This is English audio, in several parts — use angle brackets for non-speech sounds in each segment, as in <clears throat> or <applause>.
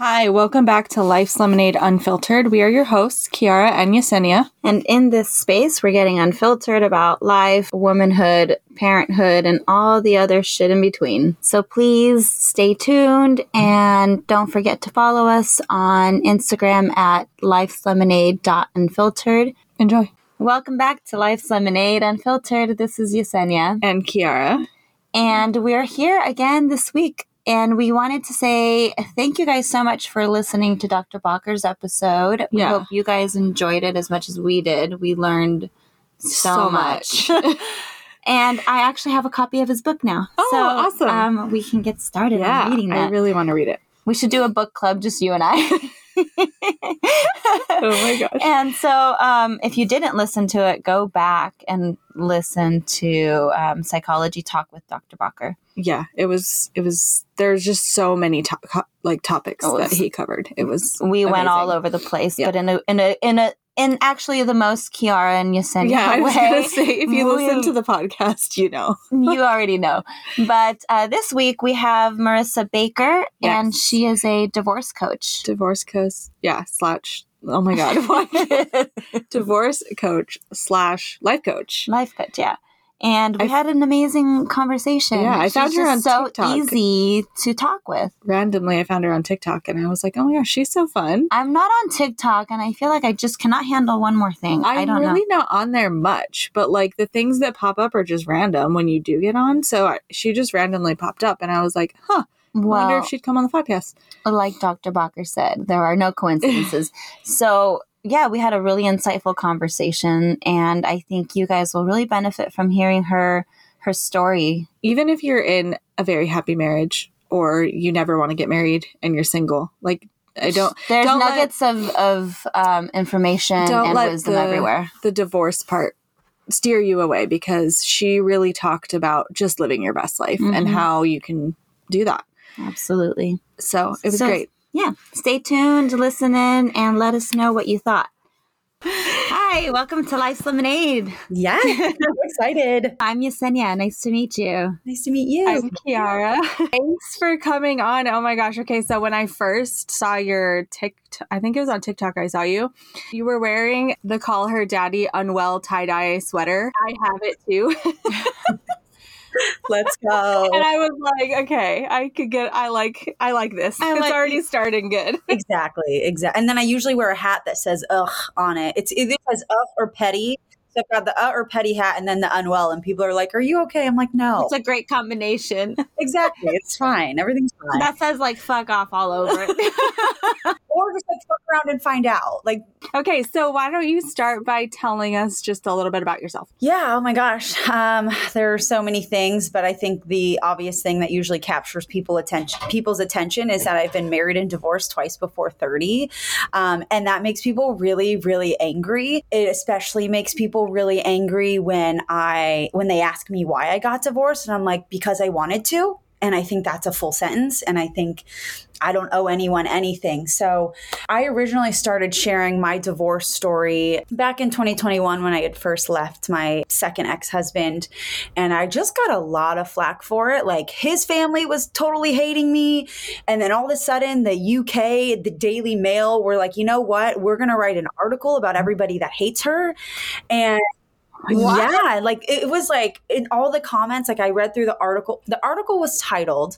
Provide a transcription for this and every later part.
Hi, welcome back to Life's Lemonade Unfiltered. We are your hosts, Kiara and Yesenia. And in this space, we're getting unfiltered about life, womanhood, parenthood, and all the other shit in between. So please stay tuned and don't forget to follow us on Instagram at lifeslemonade.unfiltered. Enjoy. Welcome back to Life's Lemonade Unfiltered. This is Yesenia. And Kiara. And we're here again this week and we wanted to say thank you guys so much for listening to Dr. Bakker's episode. We Yeah. hope you guys enjoyed it as much as we did. We learned so, much. <laughs> <laughs> and I actually have a copy of his book now. Oh, so, awesome. Um, we can get started yeah, on reading I really want to read it. we should do a book club, just you and I. <laughs> Oh my <laughs> gosh. And so, um, if you didn't listen to it, go back and listen to um, Psychology Talk with Dr. Bacher. Yeah, it was, it was, there's just so many to- like topics Oh, that he covered. It was, we went all over the place, Yeah. but in a in a in a in actually the most Kiara and Yesenia Yeah, I was way. going to say, if you We- listen to the podcast, you know. <laughs> you already know. But uh, this week we have Marissa Baker, and she is a divorce coach. Divorce coach, yeah, slash, oh my God. <laughs> Divorce coach slash life coach. Life coach, yeah. And we I- had an amazing conversation. Yeah, I She's found her on so TikTok. easy to talk with. Randomly, I found her on TikTok and I was like, oh my gosh, she's so fun. I'm not on TikTok, and I feel like I just cannot handle one more thing. I'm I don't really know. not on there much, but like the things that pop up are just random when you do get on. So I, she just randomly popped up, and I was like, "Huh, I wonder Well, if she'd come on the podcast." like Dr. Bacher said, there are no coincidences. <laughs> so, yeah, we had a really insightful conversation, and I think you guys will really benefit from hearing her her story. Even if you're in a very happy marriage or you never want to get married and you're single, like I don't There's Don't let- nuggets of of um, information don't and let wisdom the, everywhere. the divorce part steer you away because she really talked about just living your best life and Mhm. how you can do that. Absolutely. So it was So- great. Yeah. Stay tuned, listen in, and let us know what you thought. Hi, welcome to Life's Lemonade. Yeah, <laughs> I'm excited. I'm Yesenia. Nice to meet you. Nice to meet you. I'm Kiara. <laughs> Thanks for coming on. Oh my gosh. Okay, so when I first saw your TikTok, I think it was on TikTok I saw you. You were wearing the call her daddy unwell tie-dye sweater. I have it too. <laughs> Let's go. and I was like, okay, I could get I like I like this. I it's like- already starting good. <laughs> exactly, exactly. And then I usually wear a hat that says "ugh" on it. It's either says "ugh" or "petty." So I've got the "uh" or "petty" hat, and then the "unwell." And people are like, "Are you okay?" I'm like, "No, It's a great combination. <laughs> exactly. It's fine. Everything's fine." that says like fuck off all over it. <laughs> or just like fuck around and find out. Like, Okay, so why don't you start by telling us just a little bit about yourself? yeah. Oh my gosh. Um, there are so many things, but I think the obvious thing that usually captures people attention, people's attention, is that I've been married and divorced twice before thirty. Um, and that makes people really really angry it especially makes people really angry when i when they ask me why i got divorced and i'm like because i wanted to and i think that's a full sentence and i think i don't owe anyone anything so i originally started sharing my divorce story back in 2021 when i had first left my second ex-husband and i just got a lot of flack for it like his family was totally hating me and then all of a sudden, the UK, the Daily Mail, were like, you know what? We're going to write an article about everybody that hates her. And Yeah, like it was like in all the comments, like I read through the article. The article was titled,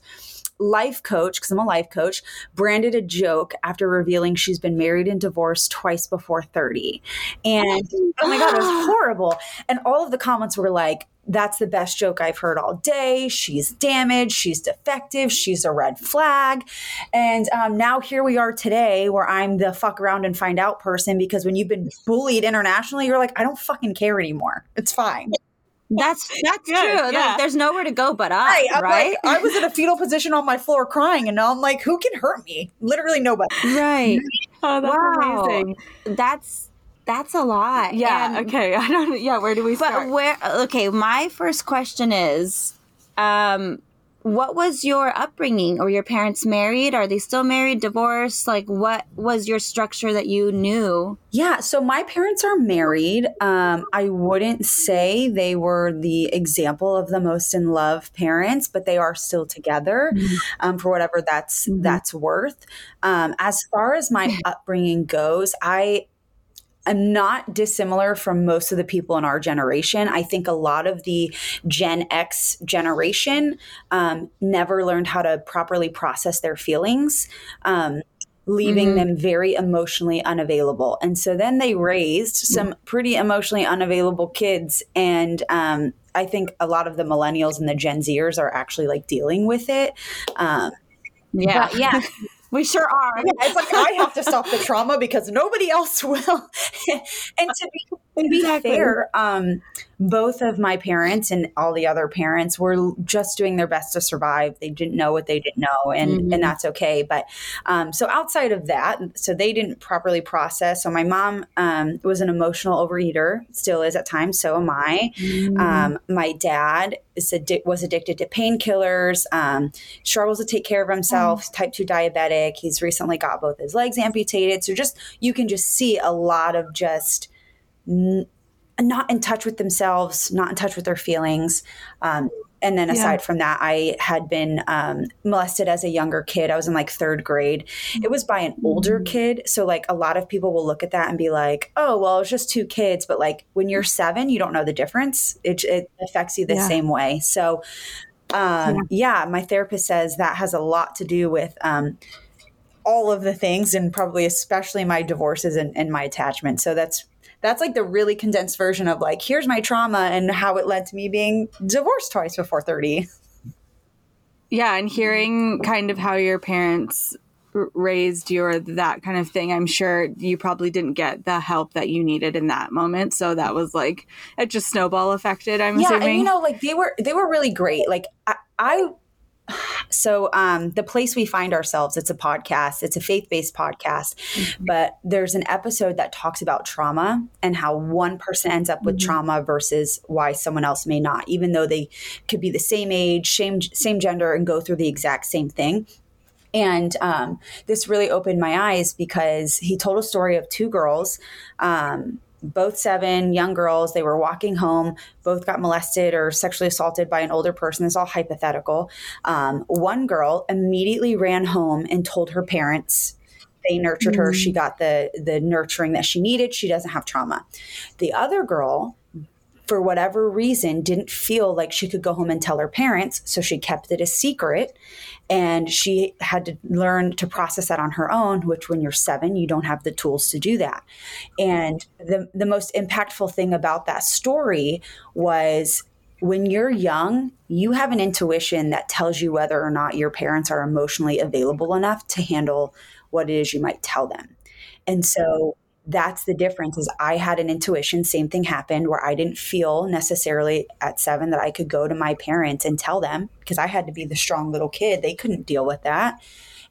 Life Coach, because I'm a life coach, branded a joke after revealing she's been married and divorced twice before 30. And oh my God, it was <gasps> horrible. And all of the comments were like, that's the best joke I've heard all day. She's damaged. She's defective. She's a red flag. And um, now here we are today where I'm the fuck around and find out person because when you've been bullied internationally, you're like, I don't fucking care anymore. It's fine. That's that's Good, true. Yeah. there's nowhere to go but up, Right. right? Like, I was in a <laughs> fetal position on my floor crying, and now I'm like, who can hurt me? Literally nobody. right. <laughs> Oh, that's Wow. amazing. That's that's a lot. Yeah, And- okay. <laughs> I don't yeah, where do we But start? where? Okay, my first question is, um, what was your upbringing? Or your parents married? Are they still married, divorced? Like, what was your structure that you knew? Yeah, so my parents are married. Um, I wouldn't say they were the example of the most in love parents, but they are still together mm-hmm. um, for whatever that's mm-hmm. that's worth. Um, as far as my <laughs> upbringing goes, I am not dissimilar from most of the people in our generation. I think a lot of the Gen X generation um, never learned how to properly process their feelings. Um, leaving mm-hmm. them very emotionally unavailable. And so then they raised some pretty emotionally unavailable kids. And um, I think a lot of the millennials and the Gen Zers are actually like dealing with it. Um, yeah. yeah. We sure are. Yeah, it's like I have to stop the trauma because nobody else will. <laughs> and to be, to be exactly. fair, um, both of my parents and all the other parents were just doing their best to survive. They didn't know what they didn't know, and mm-hmm. and that's okay. But um, so outside of that, so they didn't properly process. So my mom um, was an emotional overeater, still is at times. So am I. Mm-hmm. Um, my dad is addi- was addicted to painkillers. Um, struggles to take care of himself. Mm-hmm. Type two diabetic. He's recently got both his legs amputated. So just you can just see a lot of just not in touch with themselves, not in touch with their feelings. Um, and then aside yeah. from that, I had been um, molested as a younger kid. I was in like third grade. It was by an older mm. kid. So, like, a lot of people will look at that and be like, oh, well, it's just two kids. But, like, when you're seven, you don't know the difference. It, it affects you the yeah. same way. So, um, yeah. yeah. my therapist says that has a lot to do with um, all of the things and probably especially my divorces and, and my attachment. So, that's that's like the really condensed version of like here's my trauma and how it led to me being divorced twice before 30 yeah and hearing kind of how your parents raised you or that kind of thing i'm sure you probably didn't get the help that you needed in that moment. So that was like it just snowball affected i'm yeah, assuming and you know like they were they were really great. Like I, I so um, the place we find ourselves it's a podcast it's a faith-based podcast mm-hmm. but there's an episode that talks about trauma and how one person ends up with mm-hmm. trauma versus why someone else may not even though they could be the same age same same gender and go through the exact same thing and um, this really opened my eyes because he told a story of two girls um, both seven young girls. They were walking home, both got molested or sexually assaulted by an older person. It's all hypothetical. Um, one girl immediately ran home and told her parents. They nurtured mm her. She mm. got the the nurturing that she needed. She doesn't have trauma. The other girl for whatever reason, didn't feel like she could go home and tell her parents. So she kept it a secret. And she had to learn to process that on her own, which when you're seven, you don't have the tools to do that. And the, the most impactful thing about that story was when you're young, you have an intuition that tells you whether or not your parents are emotionally available enough to handle what it is you might tell them. And so that's the difference is i had an intuition same thing happened where i didn't feel necessarily at seven that i could go to my parents and tell them because i had to be the strong little kid they couldn't deal with that.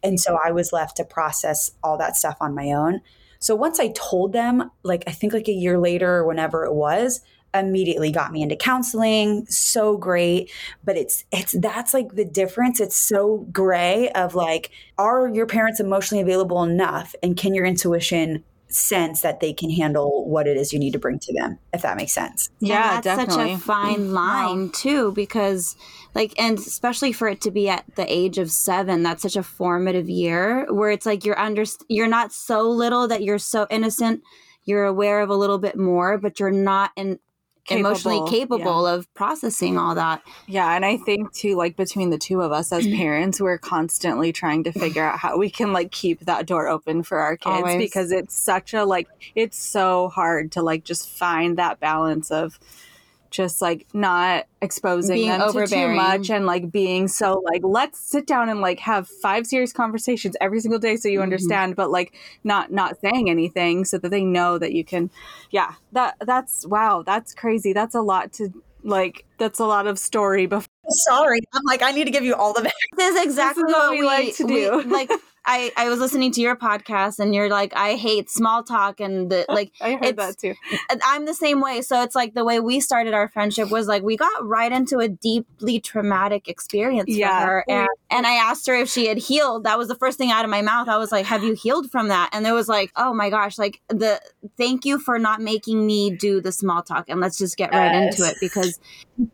And so i was left to process all that stuff on my own. So once i told them like i think like a year later or whenever it was immediately got me into counseling so great. But it's it's that's like the difference. It's so gray of like are your parents emotionally available enough? And can your intuition sense that they can handle what it is you need to bring to them if that makes sense. Yeah, that's definitely. such a fine mm-hmm. line too because like and especially for it to be at the age of seven that's such a formative year where it's like you're under you're not so little that you're so innocent. You're aware of a little bit more but you're not in capable, emotionally capable yeah. of processing all that. Yeah, and I think too like between the two of us as mm-hmm. parents, we're constantly trying to <laughs> figure out how we can like keep that door open for our kids Always. because it's such a like it's so hard to like just find that balance of just like not exposing being them to too much and like being so like let's sit down and like have five serious conversations every single day so you mm-hmm. understand but like not not saying anything so that they know that you can yeah that that's wow that's crazy. That's a lot to like that's a lot of story before sorry i'm like i need to give you all the <laughs> this is exactly this is what, what, we like to do. we, like <laughs> I, I was listening to your podcast and you're like, I hate small talk and the <laughs> like I heard that too. I'm the same way. So it's like the way we started our friendship was like we got right into a deeply traumatic experience Yeah. for her. And, and I asked her if she had healed. That was the first thing out of my mouth. I was like, Have you healed from that? And it was like, Oh my gosh, like the thank you for not making me do the small talk and let's just get right into it because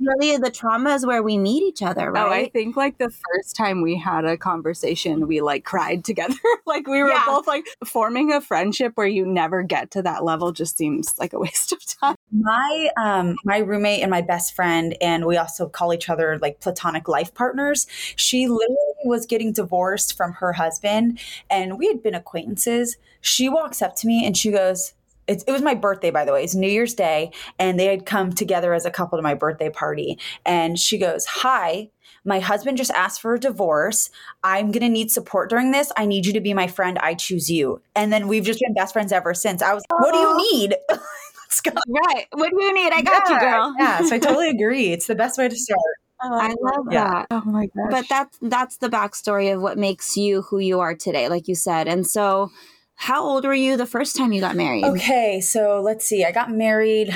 really the trauma is where we meet each other, right? Oh, I think like the first time we had a conversation, we like cried together. <laughs> like we were Yeah. both like forming a friendship where you never get to that level just seems like a <laughs> waste of time. My um my roommate and my best friend and we also call each other like platonic life partners. She literally was getting divorced from her husband and we had been acquaintances. She walks up to me and she goes it, it was my birthday, by the way. It's New Year's Day, and they had come together as a couple to my birthday party. And she goes, Hi, my husband just asked for a divorce. I'm going to need support during this. I need you to be my friend. I choose you. And then we've just been best friends ever since. I was, What do you need? <laughs> Let's go. right. What do you need? I got you, girl. Yeah, so I totally <laughs> agree. It's the best way to start. I love Yeah. that. Oh my gosh. but that's that's the backstory of what makes you who you are today like you said and so how old were you the first time you got married Okay, so let's see. I got married.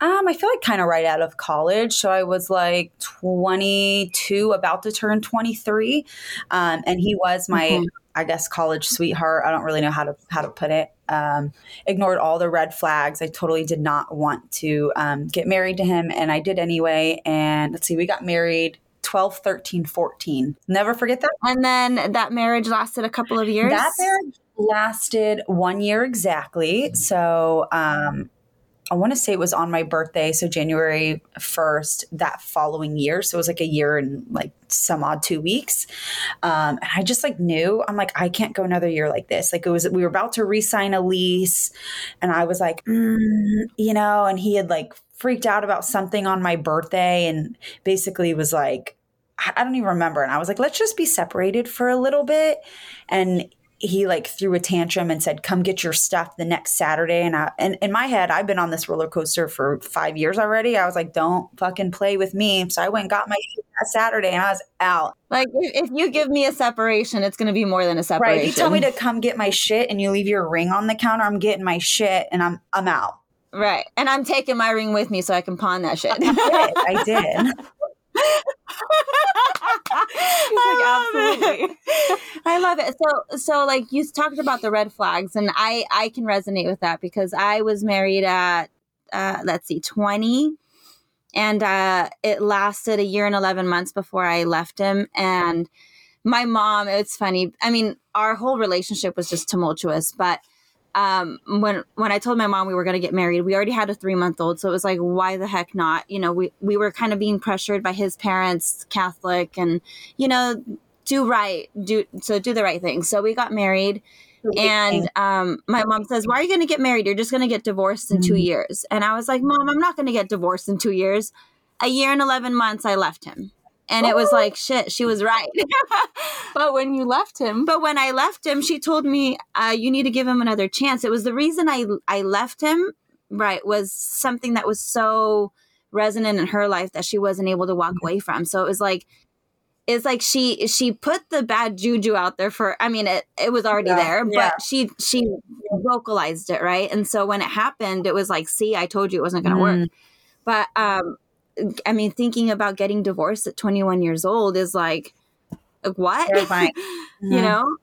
Um, I feel like kind of right out of college. So I was like 22, about to turn 23. Um, and he was my, Okay. I guess, college sweetheart. I don't really know how to how to put it. Um, ignored all the red flags. I totally did not want to um, get married to him, and I did anyway. And let's see, we got married 12, 13, 14. Never forget that. and then that marriage lasted a couple of years That marriage lasted one year exactly. So um, I want to say it was on my birthday, so January 1st that following year. So it was like a year and like some odd two weeks. Um, and I just like knew, I'm like, I can't go another year like this. Like it was, we were about to re sign a lease, and I was like, mm, you know, and he had like freaked out about something on my birthday and basically was like, I I don't even remember. And I was like, let's just be separated for a little bit. And he like threw a tantrum and said, "Come get your stuff the next Saturday." And I, and in my head, I've been on this roller coaster for five years already. I was like, "Don't fucking play with me." So I went and got my Saturday, and I was out. like if, if you give me a separation it's going to be more than a separation Right? If you tell me to come get my shit, and you leave your ring on the counter, I'm getting my shit, and I'm I'm out. right and i'm taking my ring with me so i can pawn that shit I did. I did. <laughs> <laughs> I love absolutely. it. I love it. So, so like you talked about the red flags, and I I can resonate with that because I was married at uh, let's see, twenty, and uh, it lasted a year and eleven months before I left him. And my mom, it's funny. I mean, our whole relationship was just tumultuous, but um when when i told my mom we were going to get married we already had a three month old so it was like why the heck not? You know we we were kind of being pressured by his parents catholic and you know do right do so do the right thing. So we got married and um my mom says why are you going to get married? You're just going to get divorced in two Mhm. years. And i was like mom i'm not going to get divorced in two years. A year and 11 months i left him and it was like shit she was right <laughs> but when you left him, but when I left him, she told me, uh, "You need to give him another chance." It was the reason I I left him. Right, was something that was so resonant in her life that she wasn't able to walk away from. So it was like, it's like she she put the bad juju out there for. I mean, it it was already Yeah, there, but yeah. she she vocalized it right, and so when it happened, it was like, "See, I told you it wasn't going to work." But um, I mean, thinking about getting divorced at 21 years old is like, what? Terrifying. <laughs> you Mhm. know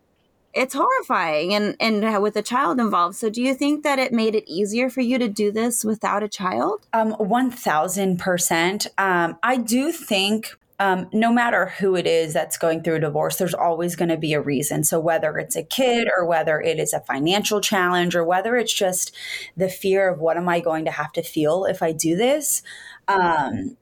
it's horrifying and and with a child involved so do you think that it made it easier for you to do this without a child Um, one thousand percent. Um, I do think. Um, no matter who it is that's going through a divorce, there's always going to be a reason. So, whether it's a kid or whether it is a financial challenge or whether it's just the fear of what am I going to have to feel if I do this, um,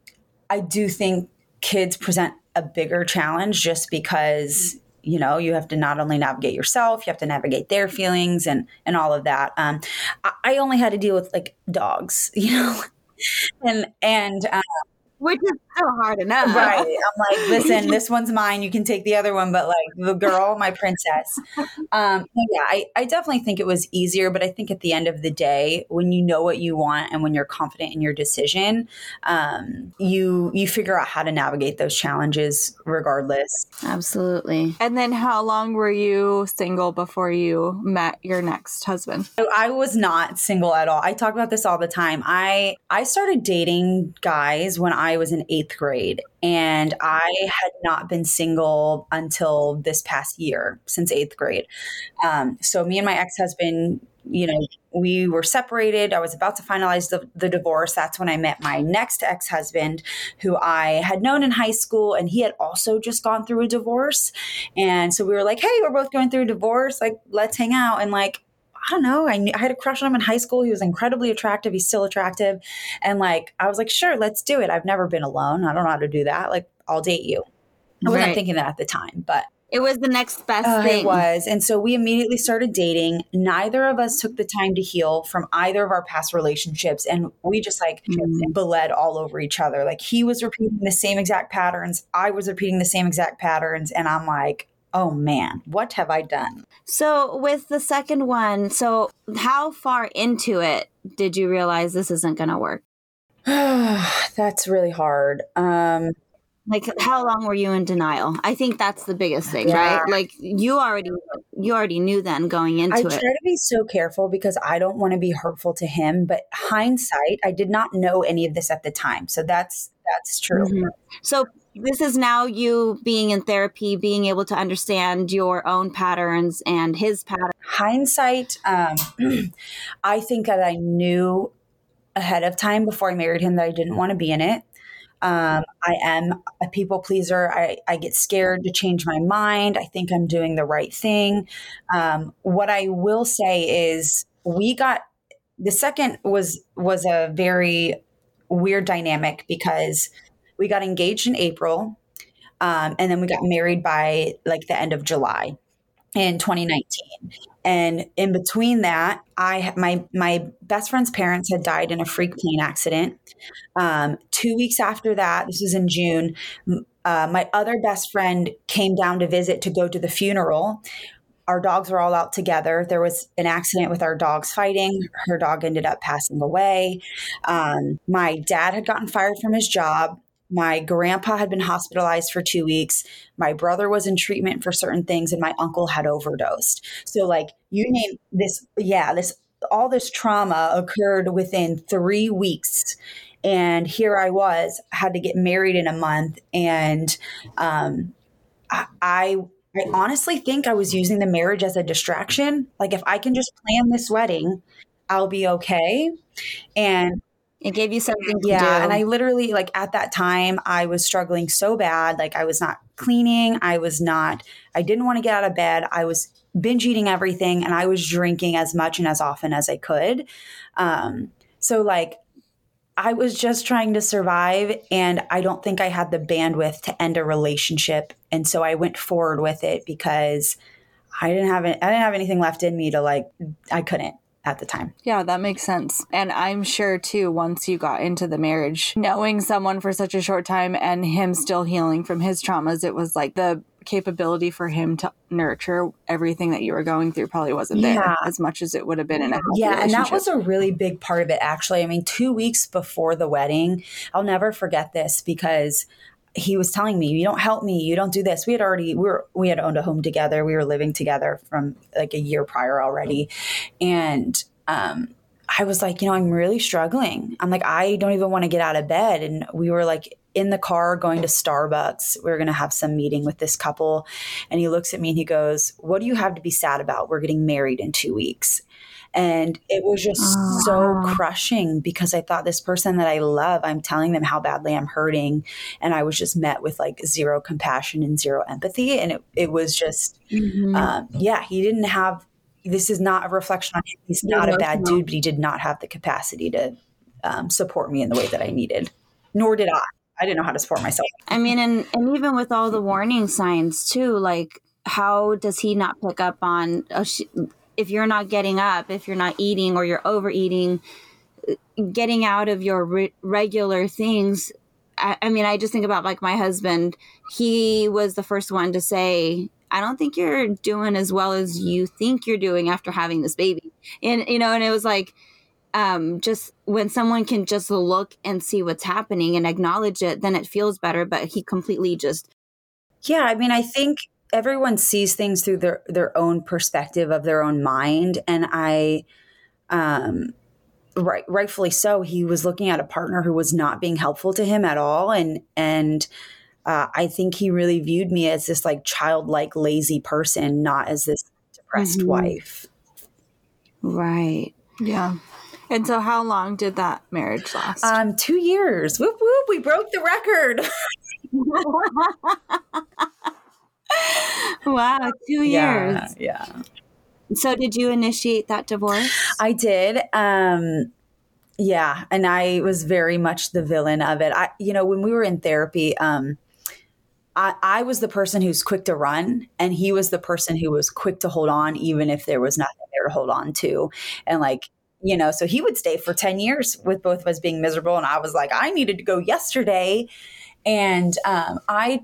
I do think kids present a bigger challenge just because you know you have to not only navigate yourself you have to navigate their feelings and and all of that. Um i, I only had to deal with like dogs <laughs> you know? And and um, which is still hard enough. Right. I'm like, listen, <laughs> this one's mine. You can take the other one, but like the girl, my princess. Um, yeah, I, I definitely think it was easier, but I think at the end of the day, when you know what you want and when you're confident in your decision, um, you you figure out how to navigate those challenges regardless. Absolutely. And then how long were you single before you met your next husband? So I was not single at all. I talk about this all the time. I I started dating guys when I was in eighth grade, and I had not been single until this past year, since eighth grade. Um, so me and my ex husband, you know, we were separated. I was about to finalize the, the divorce. That's when I met my next ex husband, who I had known in high school, and he had also just gone through a divorce. And so we were like, hey, we're both going through a divorce. Like, let's hang out. And like, I don't know. I, knew, I had a crush on him in high school. He was incredibly attractive. He's still attractive. And like, I was like, sure, let's do it. I've never been alone. I don't know how to do that. Like, I'll date you. I wasn't Right. thinking that at the time, but It was the next best uh, thing. it was. And so we immediately started dating. Neither of us took the time to heal from either of our past relationships. And we just like Mhm. bled all over each other. Like he was repeating the same exact patterns. I was repeating the same exact patterns. And I'm like, oh man, what have I done? So with the second one, so how far into it did you realize this isn't going to work? <sighs> That's really hard. Um, Like how long were you in denial? I think that's the biggest thing, Yeah. right? Like you already you already knew then going into I it. I try to be so careful because I don't want to be hurtful to him. But hindsight, I did not know any of this at the time. So that's that's true. Mhm. So this is now you being in therapy, being able to understand your own patterns and his patterns. hindsight, um, <clears throat> I think that I knew ahead of time before I married him that I didn't want to be in it. Um, I am a people pleaser. I, I get scared to change my mind. I think I'm doing the right thing. Um, what I will say is, we got the second was was a very weird dynamic because we got engaged in April, um, and then we got married by like the end of July in 2019 and in between that i my my best friend's parents had died in a freak plane accident. Um, two weeks after that this was in june uh, my other best friend came down to visit to go to the funeral. Our dogs were all out together. There was an accident with our dogs fighting. Her dog ended up passing away. Um, my dad had gotten fired from his job my grandpa had been hospitalized for two weeks my brother was in treatment for certain things and my uncle had overdosed so like you name this yeah this all this trauma occurred within three weeks and here i was had to get married in a month and um, I, I I honestly think I was using the marriage as a distraction. Like, if I can just plan this wedding, I'll be okay. And It gave you something to yeah, and I literally like at that time I was struggling so bad. Like I was not cleaning, I was not I didn't want to get out of bed. I was binge eating everything and I was drinking as much and as often as I could. Um so like I was just trying to survive and I don't think I had the bandwidth to end a relationship and so I went forward with it because I didn't have it, I didn't have anything left in me to like I couldn't at the time. Yeah, that makes sense. And I'm sure too, once you got into the marriage, knowing someone for such a short time and him still healing from his traumas, it was like the capability for him to nurture everything that you were going through probably wasn't there Yeah. as much as it would have been in a Yeah, and that was a really big part of it, actually. I mean, two weeks before the wedding, I'll never forget this because he was telling me, "You don't help me. You don't do this." We had already we were we had owned a home together. We were living together from like a year prior already, and um, I was like, you know, I'm really struggling. I'm like, I don't even want to get out of bed, and we were like in the car going to Starbucks. We were going to have some meeting with this couple, and he looks at me and he goes, "What do you have to be sad about? We're getting married in two weeks." And it was just Oh, so crushing because I thought this person that I love, I'm telling them how badly I'm hurting. And I was just met with like zero compassion and zero empathy. And it, it was just, Mhm. um, yeah, he didn't have, this is not a reflection on him. He's No, not a bad dude, but he did not have the capacity to um, support me in the way that I needed. Nor did I. I didn't know how to support myself. I mean, and, and even with all the warning signs too, like how does he not pick up on oh, sh- if you're not getting up, if you're not eating or you're overeating, getting out of your re- regular things? I, I mean, I just think about like my husband. He was the first one to say, I don't think you're doing as well as you think you're doing after having this baby. And, you know, and it was like, um, just when someone can just look and see what's happening and acknowledge it, then it feels better. But he completely just. Yeah. I mean, I think everyone sees things through their, their own perspective of their own mind. And I, um, right, rightfully so, he was looking at a partner who was not being helpful to him at all. And, and, uh, I think he really viewed me as this like childlike, lazy person, not as this depressed mm-hmm. wife. Right. Yeah. And so, how long did that marriage last? Um, two years. Whoop whoop! We broke the record. <laughs> <laughs> wow, two years. Yeah, yeah. So, did you initiate that divorce? I did. Um, yeah, and I was very much the villain of it. I, you know, when we were in therapy, um, I, I was the person who's quick to run, and he was the person who was quick to hold on, even if there was nothing there to hold on to. And like, you know, so he would stay for 10 years with both of us being miserable. And I was like, I needed to go yesterday. And um, I,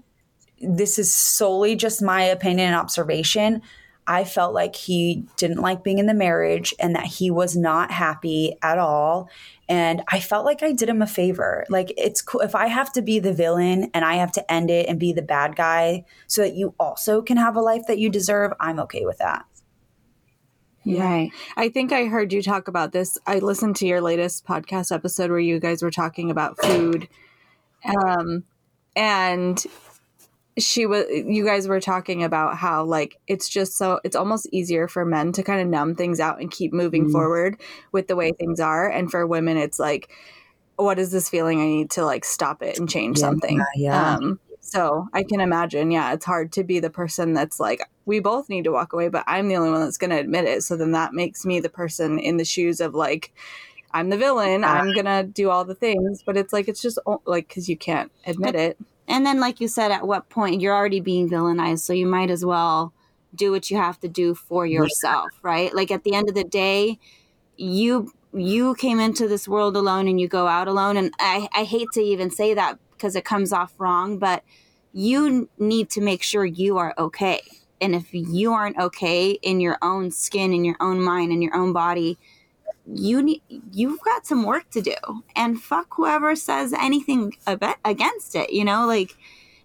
this is solely just my opinion and observation. I felt like he didn't like being in the marriage and that he was not happy at all. And I felt like I did him a favor. Like, it's cool if I have to be the villain and I have to end it and be the bad guy so that you also can have a life that you deserve, I'm okay with that. Yeah. Right. I think I heard you talk about this. I listened to your latest podcast episode where you guys were talking about food. Um, and she was you guys were talking about how like it's just so it's almost easier for men to kind of numb things out and keep moving mm forward with the way things are. And for women it's like what is this feeling? I need to like stop it and change yeah, something. yeah um so i can imagine yeah it's hard to be the person that's like we both need to walk away but i'm the only one that's going to admit it. So then that makes me the person in the shoes of like i'm the villain i'm going to do all the things. But it's like it's just like because you can't admit it and then, like you said, at what point you're already being villainized, so you might as well do what you have to do for yourself, right? Like at the end of the day, you you came into this world alone and you go out alone. And I, I hate to even say that because it comes off wrong, but you need to make sure you are okay. And if you aren't okay in your own skin, in your own mind, in your own body, you need you've got some work to do. And fuck whoever says anything about, against it you know? Like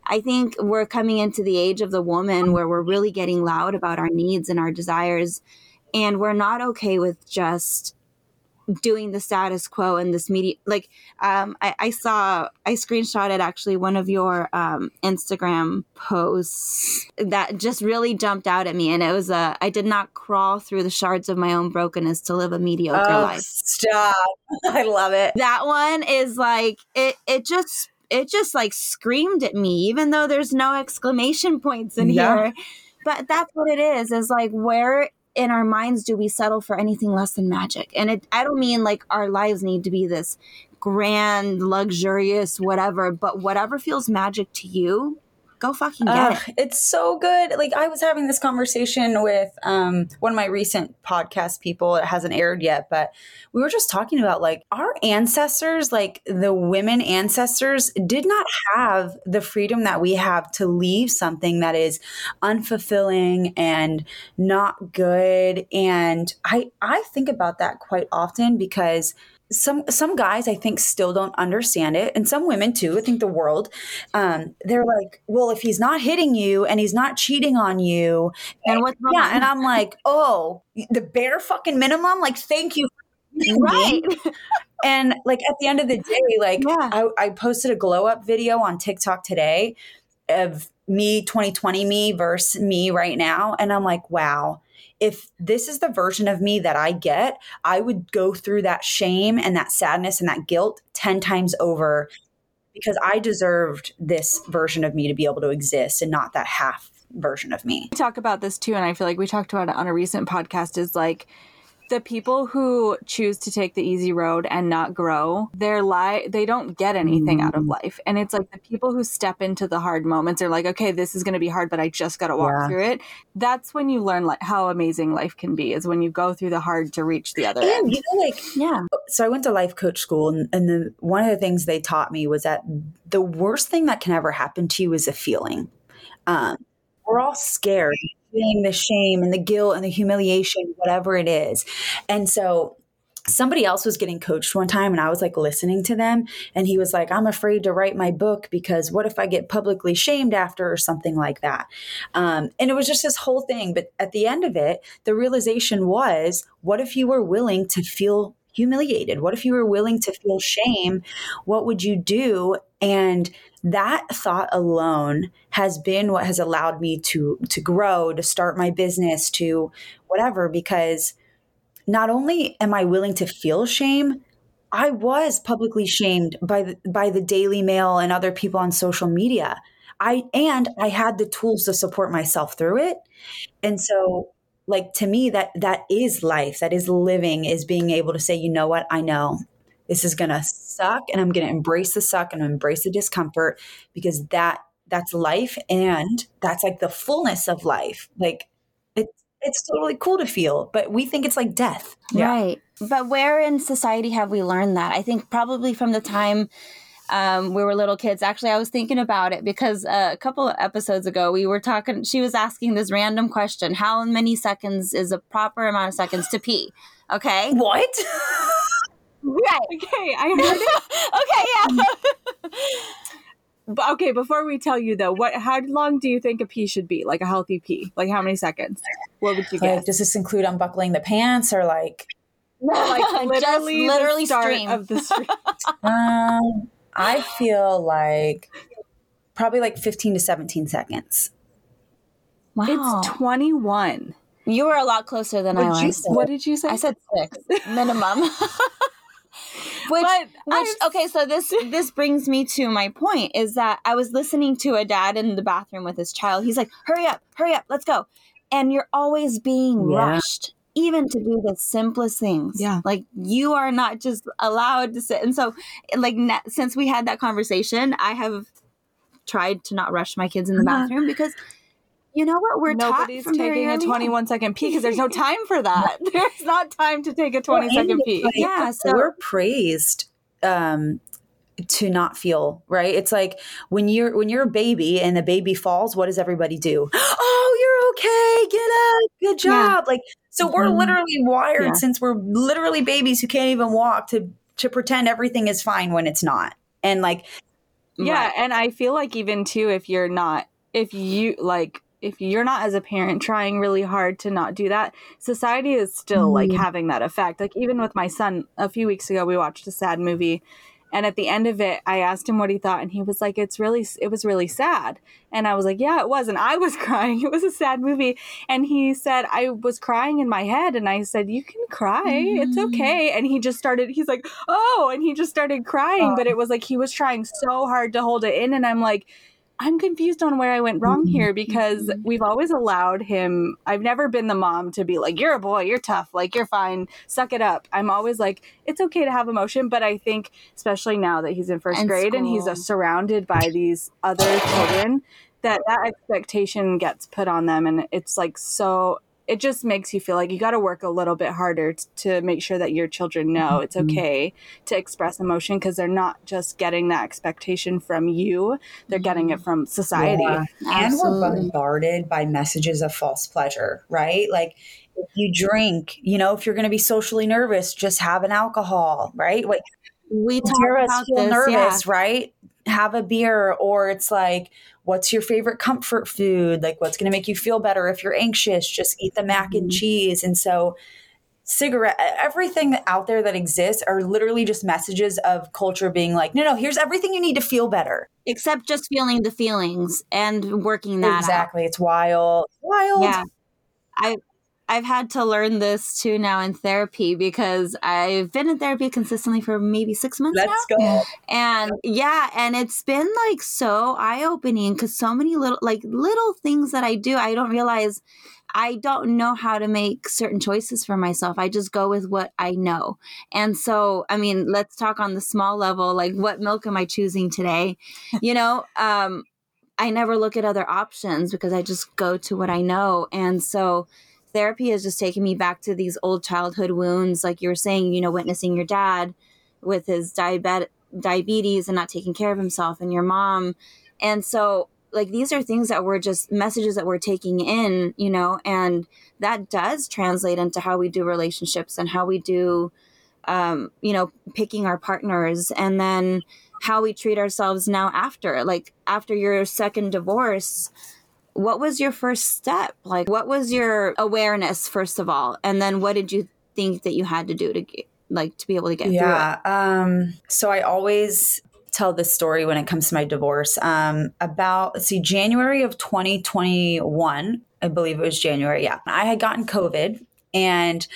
i think we're coming into the age of the woman where we're really getting loud about our needs and our desires. And we're not okay with just doing the status quo in this media like um, I, I, saw i screenshotted actually one of your um, instagram posts that just really jumped out at me and it was a i did not crawl through the shards of my own brokenness to live a mediocre oh, life. stop. <laughs> I love it. That one is like it it just it just like screamed at me even though there's no exclamation points in yeah. here. But that's what it is is like where in our minds do we settle for anything less than magic? And it, I don't mean like our lives need to be this grand, luxurious, whatever, but whatever feels magic to you, go fucking get uh, it. It's so good. Like I was having this conversation with um, one of my recent podcast people. It hasn't aired yet, but we were just talking about like our ancestors, like the women ancestors, did not have the freedom that we have to leave something that is unfulfilling and not good. And I I think about that quite often because some some guys I think still don't understand it, and some women too. I think the world, um, they're like, well, if he's not hitting you and he's not cheating on you, and what's wrong? Yeah, and I'm like, oh, the bare fucking minimum. Like, thank you, <laughs> right? and like at the end of the day, like yeah. I, I posted a glow up video on TikTok today of me 2020 me versus me right now, and I'm like, wow if this is the version of me that I get, I would go through that shame and that sadness and that guilt 10 times over because I deserved this version of me to be able to exist and not that half version of me. We talk about this too, and I feel like we talked about it on a recent podcast is like, the people who choose to take the easy road and not grow their life they don't get anything out of mm. life and it's like the people who step into the hard moments are like okay this is going to be hard but i just got to walk yeah. through it that's when you learn like how amazing life can be is when you go through the hard to reach the other and end. you know like yeah so I went to life coach school, and, and the, one of the things they taught me was that the worst thing that can ever happen to you is a feeling. Um, we're all scared, feeling the shame and the guilt and the humiliation, whatever it is. And so somebody else was getting coached one time and I was like listening to them. And he was like I'm afraid to write my book because what if I get publicly shamed after or something like that. Um, and it was just this whole thing. But at the end of it the realization was what if you were willing to feel humiliated? What if you were willing to feel shame? What would you do? And that thought alone has been what has allowed me to to grow to start my business to whatever because not only am I willing to feel shame, I was publicly shamed by the, by the Daily Mail and other people on social media. I and I had the tools to support myself through it. And so like to me that that is life, that is living is being able to say, you know what? I know this is going to suck and I'm going to embrace the suck and embrace the discomfort because that that's life and that's like the fullness of life. Like it's it's totally cool to feel, but we think it's like death. Yeah. Right. But where in society have we learned that? I think probably from the time um, we were little kids. Actually, I was thinking about it because uh, a couple of episodes ago, we were talking, she was asking this random question How many seconds is a proper amount of seconds to pee? Okay. What? <laughs> right. <laughs> Okay, I heard it. <laughs> okay, yeah. <laughs> But okay, before we tell you though, what how long do you think a pee should be? Like a healthy pee? Like how many seconds? What would you like, guess? Does this include unbuckling the pants or like like literally, literally the start stream. of the stream? um, I feel like probably like 15 to 17 seconds. Wow. It's 21. You were a lot closer than what I was. What did you say? I said six minimum. Which, which okay, so this <laughs> this brings me to my point is that I was listening to a dad in the bathroom with his child. He's like, "Hurry up, hurry up, let's go," and you're always being yeah. rushed even to do the simplest things. Yeah. Like you are not just allowed to sit. And so, like, since we had that conversation, I have tried to not rush my kids in the uh-huh. bathroom because you know what? We're nobody's taking a 21 second pee because there's no <laughs> time for that. there's not time to take a 20 well, second pee. Like, yeah, so we're praised um, to not feel right. It's like when you're when you're a baby and the baby falls, what does everybody do? <gasps> Oh, you're okay. Get up. Good job. Yeah. Like so, we're mm-hmm. literally wired yeah. since we're literally babies who can't even walk to to pretend everything is fine when it's not. And like, yeah, and I feel like even too, if you're not, if you like if you're not as a parent trying really hard to not do that society is still mm-hmm. like having that effect. Like even with my son a few weeks ago we watched a sad movie and at the end of it i asked him what he thought and he was like it's really it was really sad. And i was like yeah it was and i was <laughs> crying. It was a sad movie. And he said i was crying in my head and i said you can cry. Mm-hmm. it's okay. And he just started he's like oh and he just started crying oh. but it was like he was trying so hard to hold it in and i'm like I'm confused on where I went wrong mm-hmm. here because mm-hmm. we've always allowed him. I've never been the mom to be like, you're a boy, you're tough, like, you're fine, suck it up. I'm always like, it's okay to have emotion. But I think, especially now that he's in first and grade school. and he's uh, surrounded by these other children, that that expectation gets put on them. And it's like so it just makes you feel like you got to work a little bit harder t- to make sure that your children know it's mm-hmm. okay to express emotion because they're not just getting that expectation from you they're getting it from society. Yeah. and we're bombarded by messages of false pleasure right? Like if you drink you know if you're going to be socially nervous just have an alcohol right? Like we talk about feel this, nervous yeah. right have a beer or it's like what's your favorite comfort food? Like what's going to make you feel better if you're anxious? Just eat the mac and mm-hmm. cheese. And so cigarette everything out there that exists are literally just messages of culture being like no no here's everything you need to feel better. Except just feeling the feelings and working that exactly. Out. it's wild. Wild. Yeah. I I've had to learn this too now in therapy because I've been in therapy consistently for maybe six months Let's now. go. And yeah, and it's been like so eye opening because so many little like little things that I do, I don't realize I don't know how to make certain choices for myself. I just go with what I know. And so, I mean, let's talk on the small level, like what milk am I choosing today? <laughs> You know, um, I never look at other options because I just go to what I know. And so therapy has just taken me back to these old childhood wounds, like you were saying, you know, witnessing your dad with his diabetic diabetes and not taking care of himself and your mom. And so like these are things that we're just messages that we're taking in, you know, and that does translate into how we do relationships and how we do um, you know, picking our partners and then how we treat ourselves now after. Like after your second divorce, what was your first step? Like what was your awareness first of all? And then what did you think that you had to do to get like to be able to get yeah? Um so I always tell this story when it comes to my divorce. Um about see January of 2021, I believe it was January. Yeah. I had gotten COVID and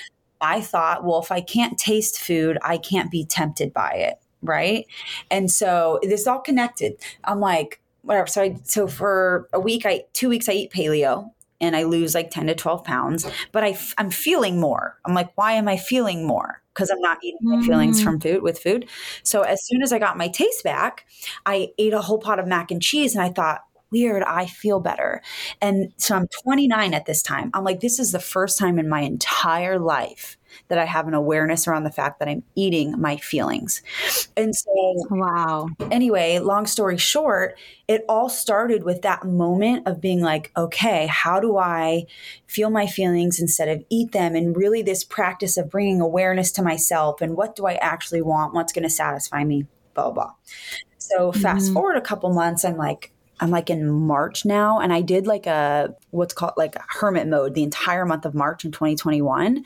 I thought, well, if I can't taste food, I can't be tempted by it. Right. And so this all connected. I'm like, whatever. So I, so for a week, I, two weeks, I eat paleo and I lose like 10 to 12 pounds, but I, I'm feeling more. I'm like, why am I feeling more? Because I'm not eating my feelings mm. from food with food. So as soon as I got my taste back, I ate a whole pot of mac and cheese and I thought, weird, I feel better. And so I'm 29 at this time. I'm like, this is the first time in my entire life that I have an awareness around the fact that I'm eating my feelings. And so, wow. Anyway, long story short, it all started with that moment of being like, okay, how do I feel my feelings instead of eat them? And really, this practice of bringing awareness to myself and what do I actually want? What's going to satisfy me? Blah, blah, blah. So, fast mm-hmm. forward a couple months, I'm like, I'm like in March now, and I did like a what's called like hermit mode the entire month of March in 2021.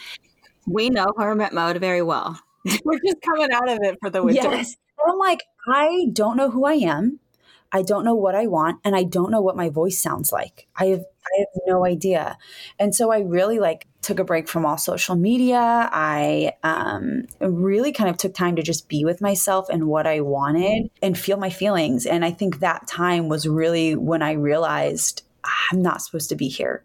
We know hermit mode very well. <laughs> We're just coming out of it for the winter. Yes. I'm like, I don't know who I am. I don't know what I want, and I don't know what my voice sounds like. I have I have no idea. And so I really like took a break from all social media. I um, really kind of took time to just be with myself and what I wanted and feel my feelings. And I think that time was really when I realized I'm not supposed to be here.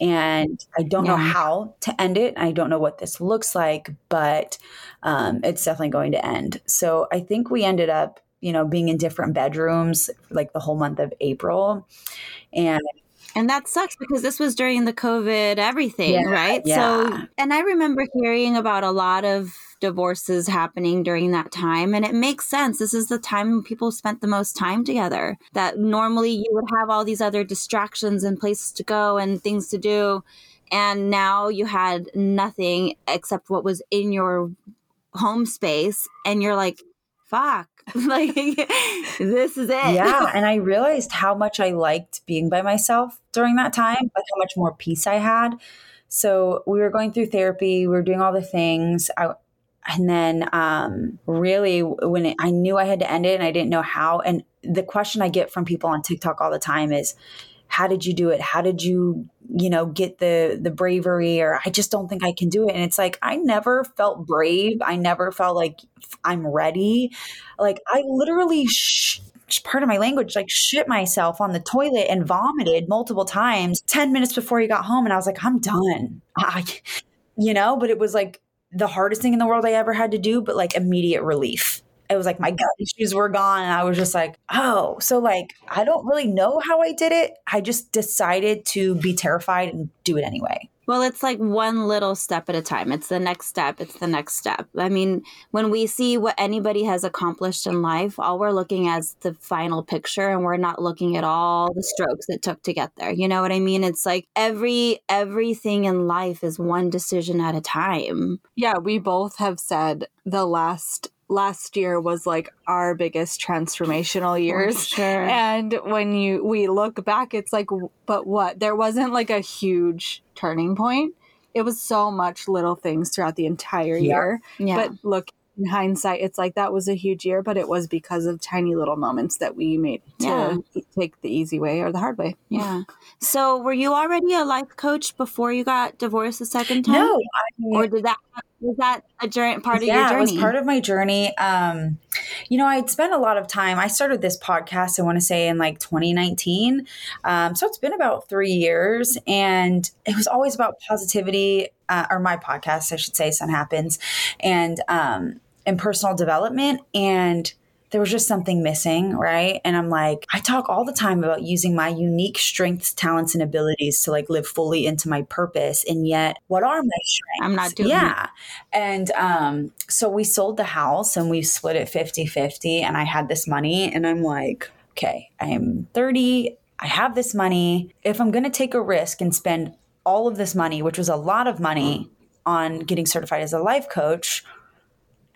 And I don't yeah. know how to end it. I don't know what this looks like, but um, it's definitely going to end. So I think we ended up, you know, being in different bedrooms like the whole month of April. And and that sucks because this was during the COVID everything, yeah, right? Yeah. So, and I remember hearing about a lot of divorces happening during that time. And it makes sense. This is the time people spent the most time together. That normally you would have all these other distractions and places to go and things to do. And now you had nothing except what was in your home space. And you're like, fuck, <laughs> like this is it. Yeah. <laughs> And I realized how much I liked being by myself during that time, like how much more peace I had. So we were going through therapy, we were doing all the things. I, and then um, really when it, I knew I had to end it and I didn't know how. And the question I get from people on TikTok all the time is, how did you do it? How did you you know get the the bravery? or i just don't think i can do it. And it's like i never felt brave. I never felt like i'm ready. Like i literally sh- part of my language like shit myself on the toilet and vomited multiple times 10 minutes before he got home. And i was like i'm done. I, you know but it was like the hardest thing in the world i ever had to do but like immediate relief it was like my gut issues were gone and i was just like oh so like i don't really know how i did it i just decided to be terrified and do it anyway well, it's like one little step at a time. It's the next step. It's the next step. I mean, when we see what anybody has accomplished in life, all we're looking at is the final picture and we're not looking at all the strokes it took to get there. You know what I mean? It's like every everything in life is one decision at a time. Yeah, we both have said the last last year was like our biggest transformational years. sure. And when you we look back, it's like, but what? There wasn't like a huge turning point. It was so much little things throughout the entire yeah. year. Yeah. But look, in hindsight, it's like that was a huge year, but it was because of tiny little moments that we made to yeah. take the easy way or the hard way. Yeah. So, were you already a life coach before you got divorced the second time? No. I, or did that was that a journey part yeah, of your journey? Yeah, it was part of my journey. Um, you know, I'd spent a lot of time. I started this podcast, I want to say in like 2019. Um, so it's been about three years, and it was always about positivity, uh, or my podcast, I should say, Sun Happens, and um, and personal development. And there was just something missing, right? And I'm like, I talk all the time about using my unique strengths, talents, and abilities to like live fully into my purpose. And yet, what are my strengths? I'm not doing Yeah. And um, so we sold the house and we split it 50 50. And I had this money, and I'm like, okay, I'm 30. I have this money. If I'm going to take a risk and spend all of this money, which was a lot of money, on getting certified as a life coach,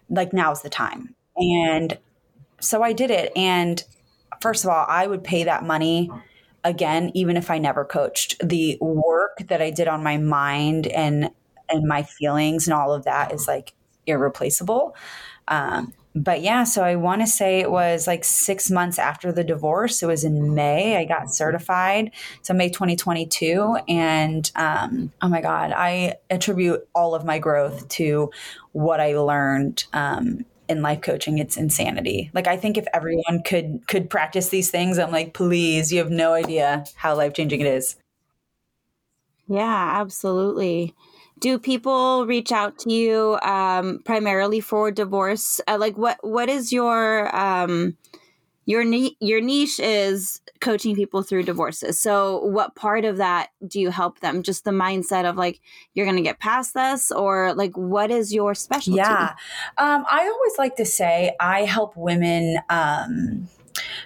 like now's the time. And so I did it. And first of all, I would pay that money again, even if I never coached. The work that I did on my mind and and my feelings and all of that is like irreplaceable. Um, but yeah, so I want to say it was like six months after the divorce. It was in May. I got certified. So May 2022. And um, oh my God, I attribute all of my growth to what I learned um, in life coaching it's insanity like i think if everyone could could practice these things i'm like please you have no idea how life changing it is Yeah, absolutely. Do people reach out to you um, primarily for divorce? Uh, like, what what is your um, your ni- your niche is coaching people through divorces. So, what part of that do you help them? Just the mindset of like you're going to get past this, or like what is your specialty? yeah um, i always like to say i help women um,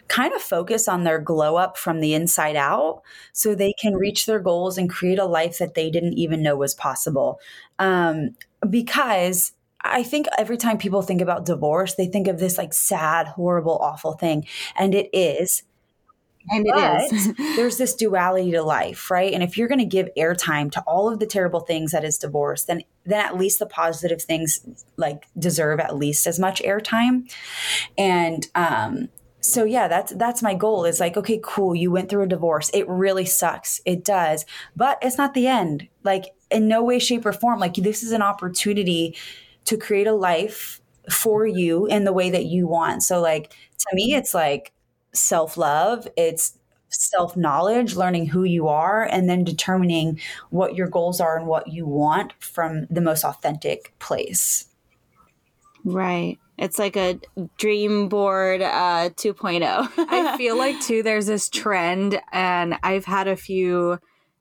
kind of focus on their glow up from the inside out so they can reach their goals and create a life that they didn't even know was possible um, because I think every time people think about divorce, they think of this like sad, horrible, awful thing. And it is. and it But is. there's this duality to life, right? And if you're going to give airtime to all of the terrible things that is divorce, then then at least the positive things like deserve at least as much airtime. And um so yeah, that's that's my goal is like okay, cool, you went through a divorce. It really sucks. It does. But it's not the end. Like in no way shape or form like this is an opportunity to create a life for you in the way that you want. So like to me it's like self-love, it's self-knowledge, learning who you are and then determining what your goals are and what you want from the most authentic place. right. It's like a dream board uh, 2.0. I <laughs> feel like too there's this trend and I've had a few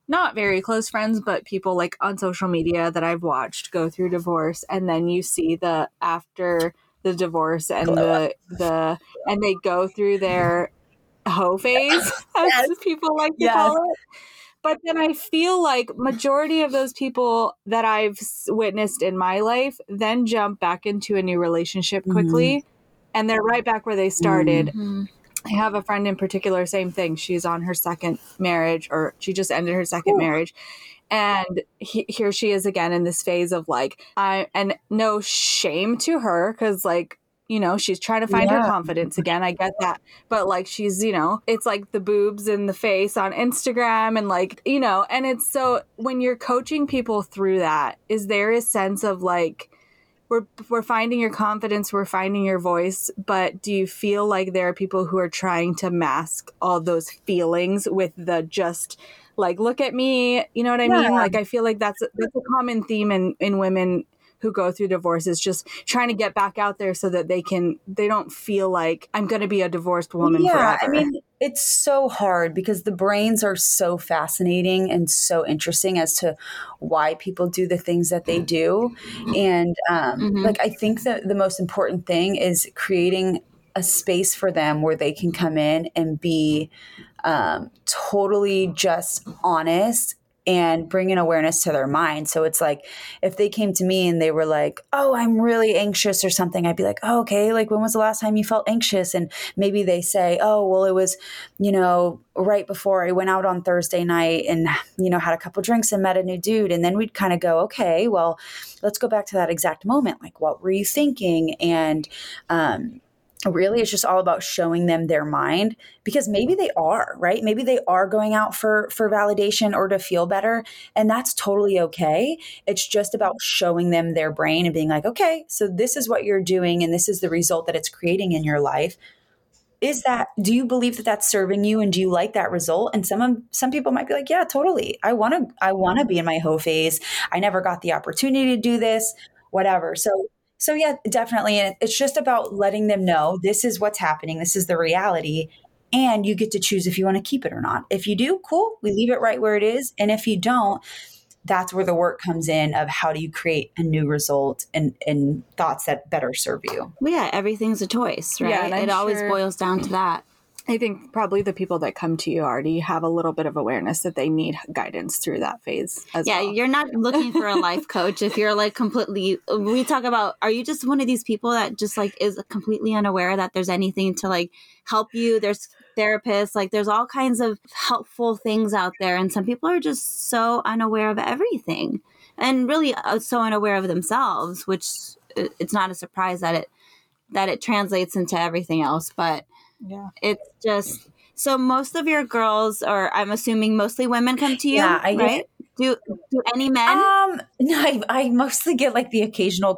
not very close friends but people like on social media that I've watched go through divorce and then you see the after the divorce and the the and they go through their hoe phase <laughs> as Yes. people like to Yes. call it. But then I feel like majority of those people that I've witnessed in my life then jump back into a new relationship quickly and they're right back where they started. Mhm. I have a friend in particular, same thing. She's on her second marriage, or she just ended her second Ooh. marriage. And he, here she is again in this phase of like, I, and no shame to her because, like, you know, she's trying to find her confidence <laughs> again. I get that. But like, she's, you know, it's like the boobs in the face on Instagram and like, you know, and it's so when you're coaching people through that, is there a sense of like, we're we're finding your confidence, we're finding your voice, but do you feel like there are people who are trying to mask all those feelings with the just like look at me, you know what I mean? Like I feel like that's a, that's a common theme in in women who go through divorce is just trying to get back out there so that they can they don't feel like I'm going to be a divorced woman yeah, forever. I mean, it's so hard because the brains are so fascinating and so interesting as to why people do the things that they do. And um, Mhm. like, I think that the most important thing is creating a space for them where they can come in and be um, totally just honest and bring an awareness to their mind. So it's like if they came to me and they were like, "Oh, I'm really anxious" or something, I'd be like, oh, "Okay, like when was the last time you felt anxious?" And maybe they say, "Oh, well, it was, you know, right before I went out on Thursday night and you know had a couple drinks and met a new dude." And then we'd kind of go, "Okay, well, let's go back to that exact moment. Like, what were you thinking?" And um, really it's just all about showing them their mind because maybe they are right? Maybe they are going out for for validation or to feel better and that's totally okay. It's just about showing them their brain and being like okay so this is what you're doing and this is the result that it's creating in your life. Is that do you believe that that's serving you and do you like that result? And some of- some people might be like yeah totally. I want to i want to be in my hoe phase. I never got the opportunity to do this whatever. So So yeah, definitely. And it's just about letting them know this is what's happening. This is the reality. And you get to choose if you want to keep it or not. If you do, cool. We leave it right where it is. And if you don't, that's where the work comes in of how do you create a new result and, and thoughts that better serve you. Well, yeah, everything's a choice, right? Yeah, and I'm it always boils down to that. I think probably the people that come to you already have a little bit of awareness that they need guidance through that phase as Yeah, well. you're not <laughs> looking for a life coach if you're like completely. We talk about. Are you just one of these people that just like is completely unaware that there's anything to like help you? There's therapists, like there's all kinds of helpful things out there, and some people are just so unaware of everything, and really uh, so unaware of themselves, which uh, it's not a surprise that it that it translates into everything else, but yeah. it's just so most of your girls or i'm assuming mostly women come to you Yeah, I right do do any men Um, no, I, I mostly get like the occasional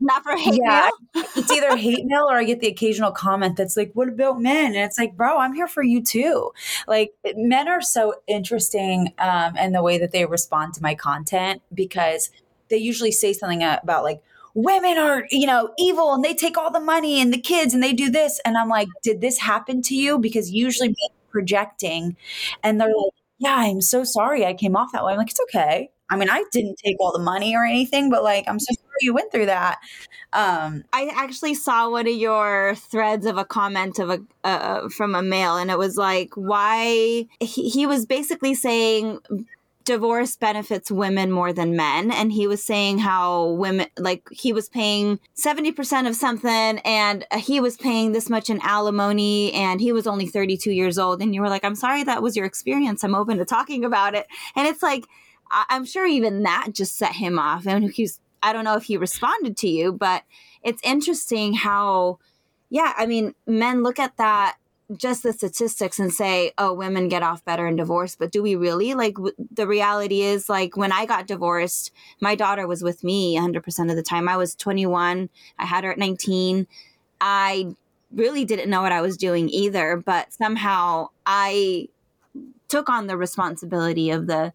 not for hate Yeah. mail it's either hate mail or I get the occasional comment that's like, what about men? And it's like, bro, I'm here for you too. Like men are so interesting um, in the way that they respond to my content because they usually say something about like, women are, you know, evil and they take all the money and the kids and they do this. And I'm like, did this happen to you? Because usually projecting and they're like, yeah, I'm so sorry I came off that way. I'm like, it's okay. I mean, I didn't take all the money or anything, but like, I'm so sorry you went through that. Um, i actually saw one of your threads of a comment of a uh, from a male and it was like why he, he was basically saying divorce benefits women more than men. And he was saying how women like he was paying 70% of something and he was paying this much in alimony and he was only 32 years old. And you were like i'm sorry that was your experience. I'm open to talking about it. And it's like I- i'm sure even that just set him off. And he's i don't know if he responded to you but it's interesting how yeah i mean men look at that just the statistics and say, oh, women get off better in divorce. But do we really? Like, w- the reality is, like, when I got divorced, my daughter was with me 100% of the time. I was 21, I had her at 19. I really didn't know what I was doing either, but somehow I took on the responsibility of the,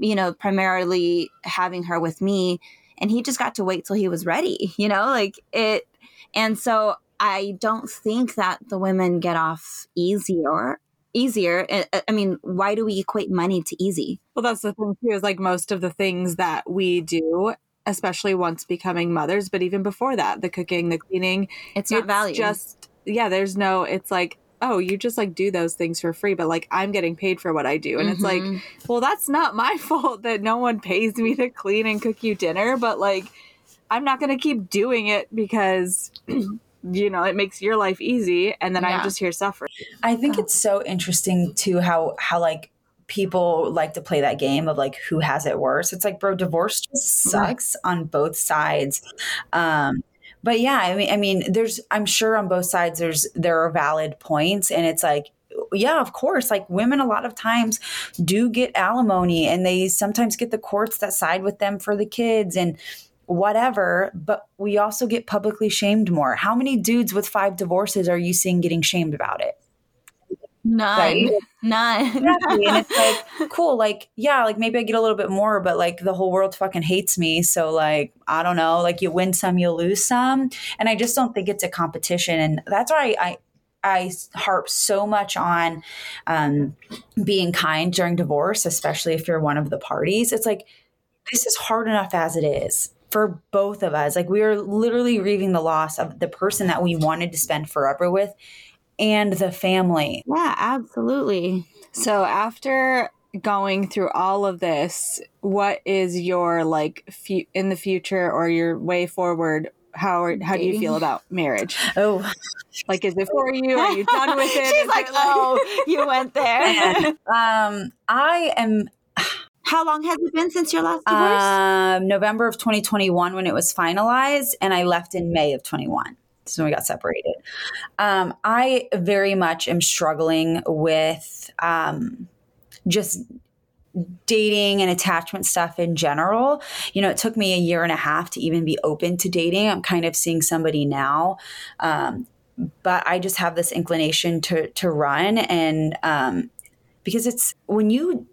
you know, primarily having her with me. And he just got to wait till he was ready, <laughs> you know, like it. And so I don't think that the women get off easier. Easier. I- mean, why do we equate money to easy? Well, that's the thing too, is like most of the things that we do, especially once becoming mothers, but even before that, the cooking, the cleaning, It's not value. just yeah, there's no it's like, oh, you just like do those things for free, but like I'm getting paid for what I do. And it's like, Mhm. well, that's not <laughs> my fault that no one pays me to clean and cook you dinner, but like I'm not going to keep doing it because <clears throat> you know, it makes your life easy and then Yeah. I'm just here suffering. I think it's so interesting too how how like people like to play that game of like who has it worse. It's like, bro, divorce just sucks on both sides. Um but yeah, I mean I mean there's I'm sure on both sides there's there are valid points and it's like yeah, of course. Like women, a lot of times do get alimony, and they sometimes get the courts that side with them for the kids and whatever. But we also get publicly shamed more. How many dudes with five divorces are you seeing getting shamed about it? None. Right. None. Exactly. and it's like, cool. Like, yeah, like maybe I get a little bit more, but like the whole world fucking hates me. So, like, I don't know. Like, you win some, you lose some. And I just don't think it's a competition. And that's why I, I harp so much on um, being kind during divorce, especially if you're one of the parties. It's like, this is hard enough as it is for both of us. Like, we are literally grieving the loss of the person that we wanted to spend forever with and the family. yeah, absolutely. So after going through all of this, what is your like fu- in the future or your way forward? How are, how do you feel about marriage? Oh, Like, is it for you? Are you done with <laughs> it? She's Is like, it oh, you went there. <laughs> um, I am How long has it been since your last divorce? um, November of 2021 when it was finalized, and I left in May of 21. So we got separated. Um, I very much am struggling with um, just dating and attachment stuff in general. You know, it took me a year and a half to even be open to dating. I'm kind of seeing somebody now. Um, but I just have this inclination to to run and um, because it's when you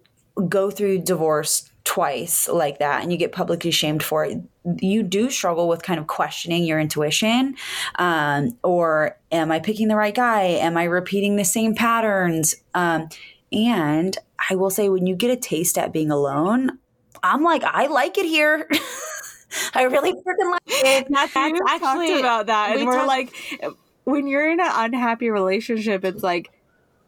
go through divorce twice like that and you get publicly shamed for it, you do struggle with kind of questioning your intuition. Um, or am I picking the right guy? Am I repeating the same patterns? Um, and I will say, when you get a taste at being alone, I'm like, I like it here. <laughs> I really freaking like it. That's, that's We've actually talked about that, and we we are talked- like, when you're in an unhappy relationship, it's like.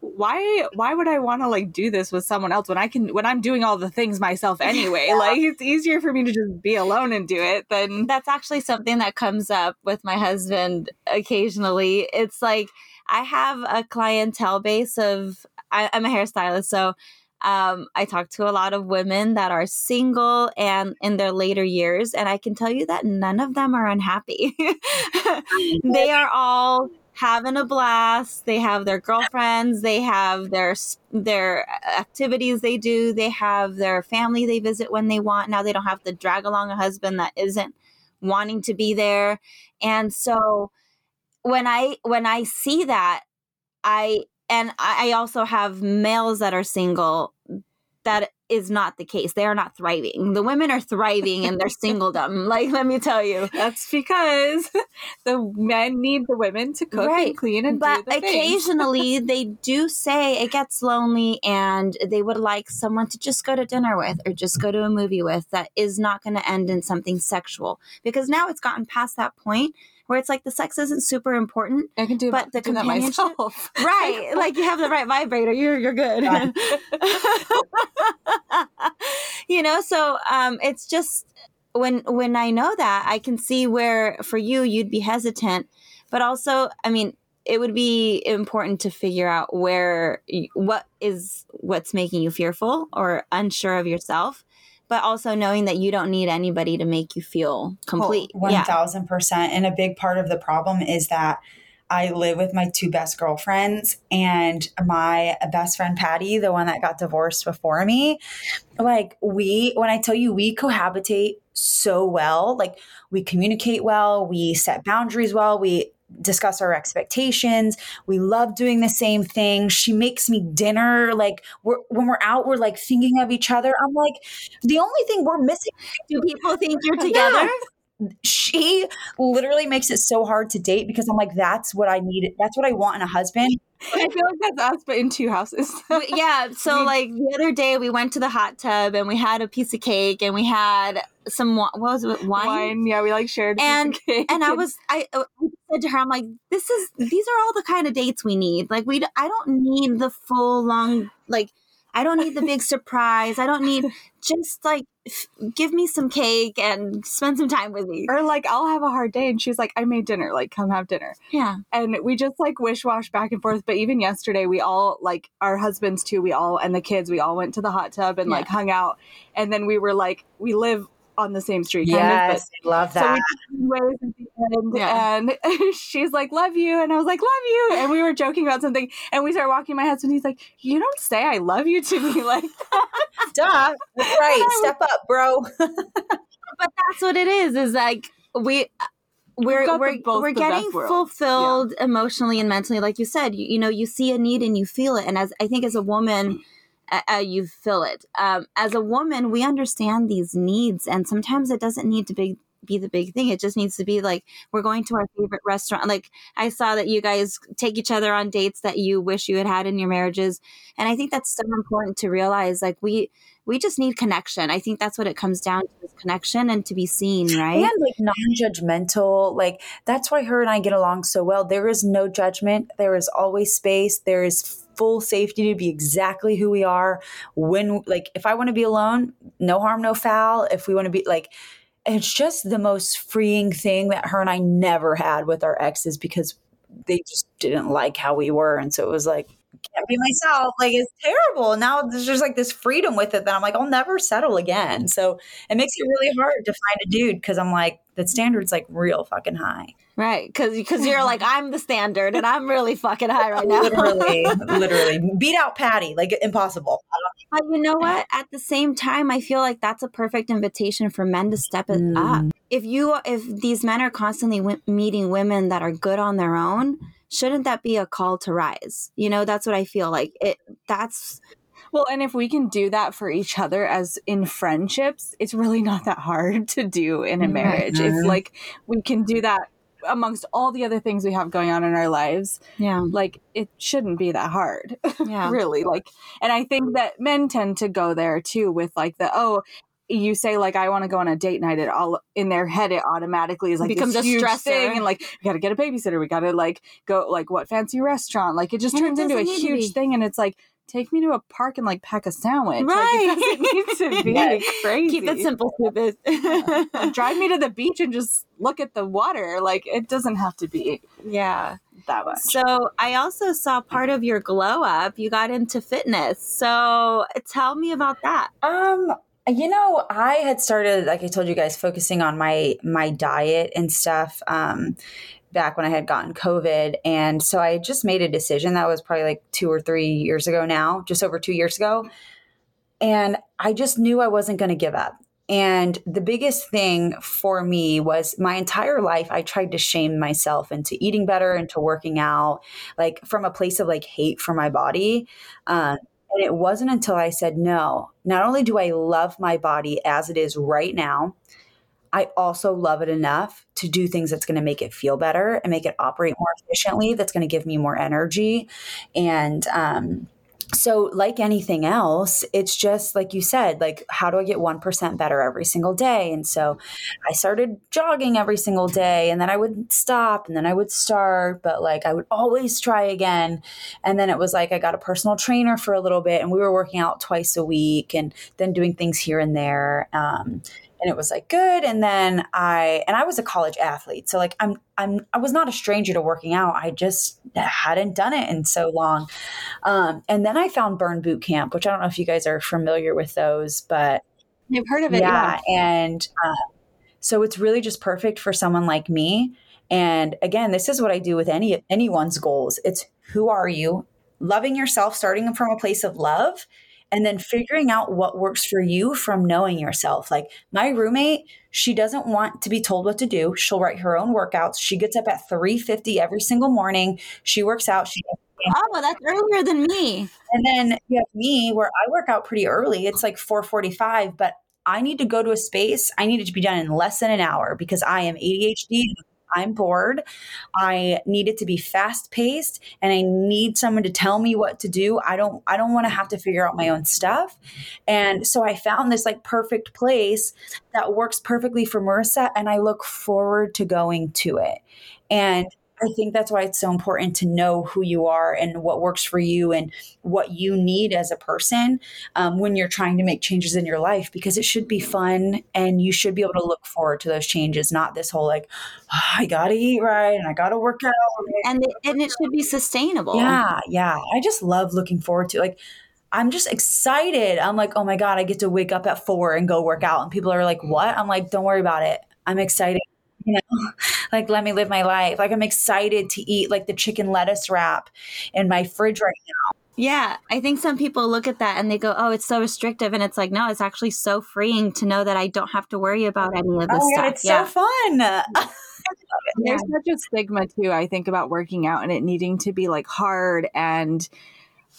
Why why would I want to like do this with someone else when I can when I'm doing all the things myself <laughs> anyway? Like it's easier for me to just be alone and do it than that's actually something that comes up with my husband occasionally. It's like I have a clientele base of I, I'm a hairstylist, so um, I talk to a lot of women that are single and in their later years, and I can tell you that none of them are unhappy. <laughs> <laughs> they are all having a blast. They have their girlfriends. They have their their uh, activities they do. They have their family they visit when they want. Now they don't have to drag along a husband that isn't wanting to be there. And so when I when I see that, I and I also have males that are single that is not the case. They are not thriving. The women are thriving in their <laughs> singledom. Like, let me tell you. that's because <laughs> the men need the women to cook Right. and clean and But do the occasionally <laughs> they do say it gets lonely and they would like someone to just go to dinner with or just go to a movie with that is not going to end in something sexual. Because now it's gotten past that point where it's like the sex isn't super important. I can do, but the do that myself. <laughs> Right. like you have the right vibrator, you're you're good. <laughs> You know, so um it's just when when I know that, I can see where for you you'd be hesitant, but also, I mean, it would be important to figure out where what is what's making you fearful or unsure of yourself, but also knowing that you don't need anybody to make you feel oh, complete. One thousand percent. And a big part of the problem is that I live with my two best girlfriends and my best friend Patty, the one that got divorced before me. Like we, when I tell you we cohabitate so well, like we communicate well, we set boundaries well, we discuss our expectations. We love doing the same thing. She makes me dinner. Like we're when we're out, we're like thinking of each other. I'm like, the only thing we're missing Do people think you're <laughs> together? she literally makes it so hard to date because I'm like, that's what I need. That's what I want in a husband. I feel like that's us, but in two houses. <laughs> Yeah so like the other day we went to the hot tub and we had a piece of cake and we had some what was it wine, Wine, yeah, we like shared. a piece of And- cake. and i <laughs> was I, uh, I said to her i'm like this is these are all the kind of dates we need like we I don't need the full long like i don't need the big <laughs> surprise i don't need just like give me some cake and spend some time with me or like I'll have a hard day, and she's like, "I made dinner. Like, come have dinner." yeah and we just like wish wash back and forth. But even yesterday, we all like our husbands too. We all and the kids, we all went to the hot tub and like hung out. And then we were like, we live on the same street, kind Yes, love of. So that. we ways at the end, Yeah. and <laughs> she's like, "Love you," and I was like, "Love you," and we were joking about something, and we started walking. My husband, he's like, "You don't say I love you to me <laughs> like." Duh. That's <laughs> right. Step up, bro. but that's what it is is like we uh, we're we're, both we're getting fulfilled emotionally and mentally like you said you, you know you see a need and you feel it and as i think as a woman uh, uh, you feel it um, as a woman we understand these needs and sometimes it doesn't need to be be the big thing it just needs to be like we're going to our favorite restaurant like i saw that you guys take each other on dates that you wish you had had in your marriages and i think that's so important to realize like we we just need connection i think that's what it comes down to is connection and to be seen right And like non-judgmental. Like that's why her and I get along so well. There is no judgment. There is always space. There is full safety to be exactly who we are. When like if I want to be alone, no harm, no foul. If we want to be like it's just the most freeing thing that her and I never had with our exes because they just didn't like how we were. And so it was like, can't be myself. Like it's terrible. Now there's just like this freedom with it that I'm like, I'll never settle again. So it makes it really hard to find a dude because I'm like, the standard's like real fucking high. Right, because because you're like <laughs> I'm the standard, and I'm really fucking high right now. Literally, <laughs> literally. Beat out Patty. Like impossible. but you know what? At the same time, I feel like that's a perfect invitation for men to step it Mm. up. If you if these men are constantly w- meeting women that are good on their own, shouldn't that be a call to rise? You know, that's what I feel like. It that's Well, and if we can do that for each other as in friendships, it's really not that hard <laughs> to do in a marriage. It's Mhm. like we can do that amongst all the other things we have going on in our lives. Yeah. Like it shouldn't be that hard. <laughs> Yeah. really. Like and I think that men tend to go there too with like the oh you say like I want to go on a date night. It all in their head. It automatically is like Becomes this a huge stressor. thing, and like we got to get a babysitter. We got to like go like what fancy restaurant. Like it just And it turns into a doesn't need to huge thing, and it's like take me to a park and like pack a sandwich. Right. Like, it doesn't need to <laughs> be Yes. crazy. Keep it simple, stupid. <laughs> Drive me to the beach and just look at the water. Like it doesn't have to be yeah. that much. So I also saw part of your glow up. You got into fitness. So tell me about that. Um, you know, I had started, like I told you guys, focusing on my my diet and stuff. Um, back when I had gotten COVID, and so I just made a decision that was probably like two or three years ago now, just over two years ago, and I just knew I wasn't going to give up. And the biggest thing for me was my entire life, I tried to shame myself into eating better, into working out, like from a place of like hate for my body. Um, and it wasn't until I said, no, not only do I love my body as it is right now, I also love it enough to do things that's going to make it feel better and make it operate more efficiently, that's going to give me more energy. And, um, so like anything else it's just like you said like how do i get 1% better every single day? And so i started jogging every single day and then i would stop and then i would start but like i would always try again. And then it was like i got a personal trainer for a little bit and we were working out twice a week and then doing things here and there. Um, and it was like good and then i and i was a college athlete so like i'm i'm i was not a stranger to working out i just hadn't done it in so long. Um, and then i found burn boot camp which i don't know if you guys are familiar with those but You've heard of it, yeah, and um, so it's really just perfect for someone like me and again this is what i do with any anyone's goals it's who are you loving yourself starting from a place of love and then figuring out what works for you from knowing yourself like my roommate she doesn't want to be told what to do she'll write her own workouts she gets up at 3.50 every single morning she works out she Oh, that's earlier than me. and then you have me where I work out pretty early. It's like 445, but I need to go to a space. I need it to be done in less than an hour because I am ADHD. I'm bored. I need it to be fast paced and I need someone to tell me what to do. I don't I don't want to have to figure out my own stuff. And so I found this like perfect place that works perfectly for Marissa and I look forward to going to it. And I think that's why it's so important to know who you are and what works for you and what you need as a person um, when you're trying to make changes in your life because it should be fun and you should be able to look forward to those changes, not this whole like, "Oh, I gotta eat right and I gotta work out. And it, and it should be sustainable. Yeah, yeah. I just love looking forward to like I'm just excited. I'm like, oh my God, I get to wake up at four and go work out. And people are like, what? I'm like, don't worry about it. I'm excited. You know, like let me live my life. Like I'm excited to eat like the chicken lettuce wrap in my fridge right now. Yeah, I think some people look at that and they go, "Oh, it's so restrictive," and it's like, no, it's actually so freeing to know that I don't have to worry about any of this Oh stuff. God, it's yeah, so fun. <laughs> There's such a stigma too, I think, about working out and it needing to be like hard and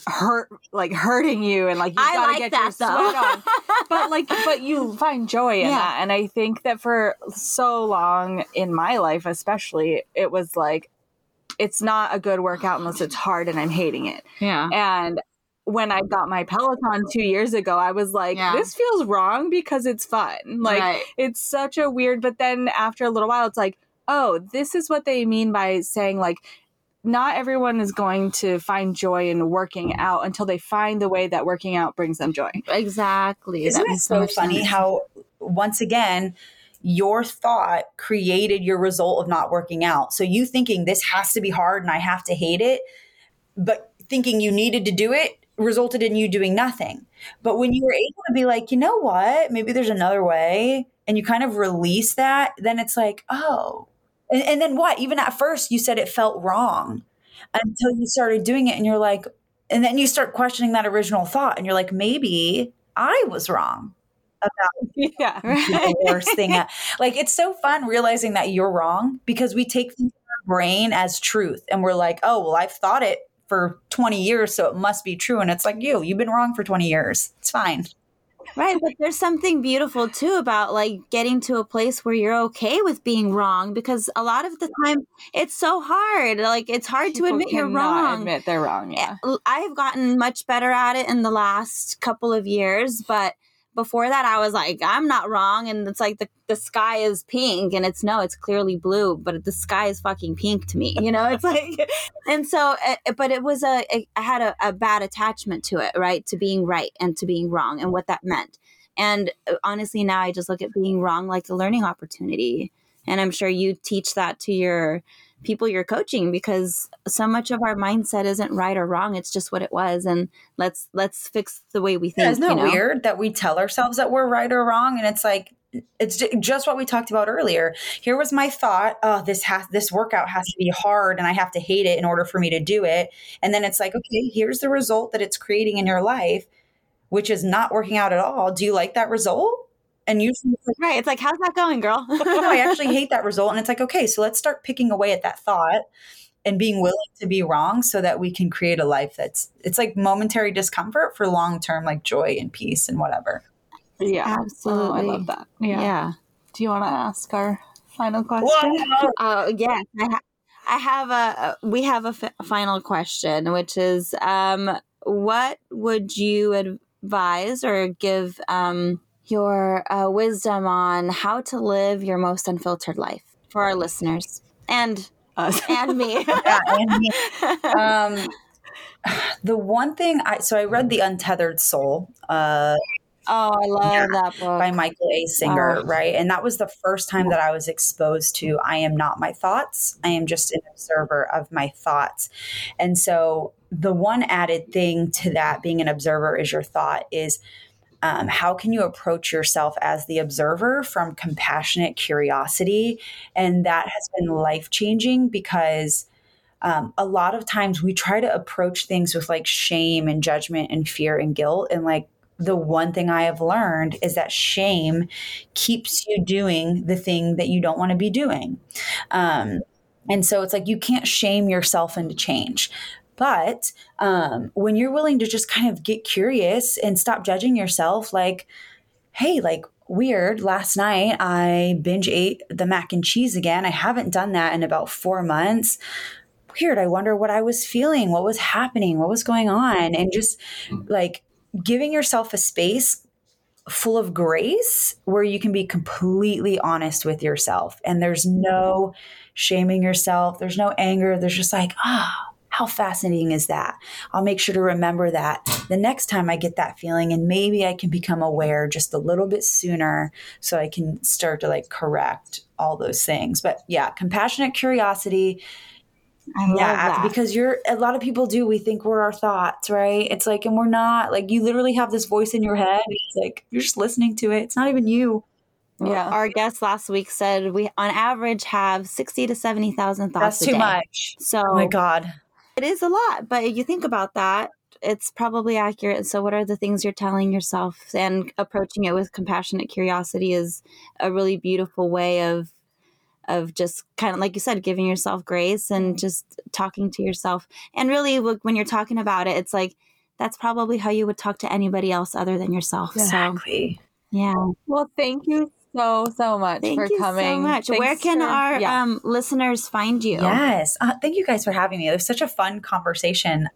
hurt, like hurting you, and like you gotta like get that your sweat on. But like, but you <laughs> find joy in Yeah. that, and I think that for so long in my life, especially, it was like, it's not a good workout unless it's hard and I'm hating it. yeah, And when I got my Peloton two years ago, I was like, Yeah. this feels wrong because it's fun. Like, Right. it's such a weird, but then after a little while, it's like, oh, this is what they mean by saying, like, not everyone is going to find joy in working out until they find the way that working out brings them joy. exactly. Isn't That it so so funny sense. how once again your thought created your result of not working out. So you thinking this has to be hard and I have to hate it, but thinking you needed to do it resulted in you doing nothing. But when you were able to be like, you know what, maybe there's another way, and you kind of release that, then it's like, oh. And, and then what? Even at first, you said it felt wrong until you started doing it, and you're like, and then you start questioning that original thought, and you're like, maybe I was wrong <laughs> yeah. right. <laughs> the worst thing. Like it's so fun realizing that you're wrong because we take things in our brain as truth and we're like, oh well, I've thought it for 20 years, so it must be true. And it's like, you, you've been wrong for 20 years. It's fine. Right, but there's something beautiful too about like getting to a place where you're okay with being wrong because a lot of the time it's so hard. Like it's hard People to admit you're wrong. Admit they're wrong. Eh, yeah. I've gotten much better at it in the last couple of years, but before that I was like, I'm not wrong. And it's like the, the sky is pink and it's no, it's clearly blue, but the sky is fucking pink to me. You know, it's <laughs> like, and so, uh, but it was a, a I had a, a bad attachment to it, right? To being right and to being wrong and what that meant. And uh, honestly, now I just look at being wrong like a learning opportunity. And I'm sure you teach that to your people you're coaching because so much of our mindset isn't right or wrong it's just what it was and let's let's fix the way we think Yeah, isn't that you know? weird that we tell ourselves that we're right or wrong? And it's like, it's just what we talked about earlier. Here was my thought, oh, this has this workout has to be hard and I have to hate it in order for me to do it. And then it's like, okay, here's the result that it's creating in your life, which is not working out at all. Do you like that result? And usually it's like, right it's like how's that going girl <laughs> no, I actually hate that result. And it's like, okay, so let's start picking away at that thought and being willing to be wrong so that we can create a life that's it's like momentary discomfort for long term like joy and peace and whatever. Yeah. Absolutely. Oh, I love that. Yeah. yeah Do you want to ask our final question? <laughs> Oh yes, I, ha- I have a. We have a f- final question, which is, um, what would you advise or give um, your uh, wisdom on how to live your most unfiltered life for our listeners and Us. <laughs> and me? <laughs> Yeah, and me. um, the one thing I so I read The Untethered Soul uh, oh, I love Yeah, that book. by Michael A. Singer, Oh. right? And that was the first time that I was exposed to I am not my thoughts. I am just an observer of my thoughts. And so the one added thing to that being an observer is your thought is um, how can you approach yourself as the observer from compassionate curiosity? And that has been life changing because um, a lot of times we try to approach things with like shame and judgment and fear and guilt. And like the one thing I have learned is that shame keeps you doing the thing that you don't want to be doing. Um, and so it's like you can't shame yourself into change. But um, when you're willing to just kind of get curious and stop judging yourself, like, hey, like, weird. Last night I binge ate the mac and cheese again. I haven't done that in about four months. Weird. I wonder what I was feeling, what was happening, what was going on. And just like giving yourself a space full of grace where you can be completely honest with yourself. And there's no shaming yourself, there's no anger. There's just like, ah, how fascinating is that? I'll make sure to remember that the next time I get that feeling, and maybe I can become aware just a little bit sooner so I can start to like correct all those things. But yeah, compassionate curiosity. I love yeah, that. because you're a lot of people do. We think we're our thoughts, right? It's like, and we're not. Like, you literally have this voice in your head. It's like you're just listening to it. It's not even you. Yeah. Our guest last week said we, on average, have sixty to seventy thousand thoughts. That's too much. So Oh my god. It is a lot, but if you think about that, it's probably accurate. So, what are the things you're telling yourself? And approaching it with compassionate curiosity is a really beautiful way of of just kind of like you said, giving yourself grace and just talking to yourself. And really, when you're talking about it, it's like that's probably how you would talk to anybody else other than yourself. So, Exactly. yeah. Well, thank you so so much Thank for you coming. so much. Thanks Where can for- our yeah. um, listeners find you? Yes. Uh, thank you guys for having me. It was such a fun conversation.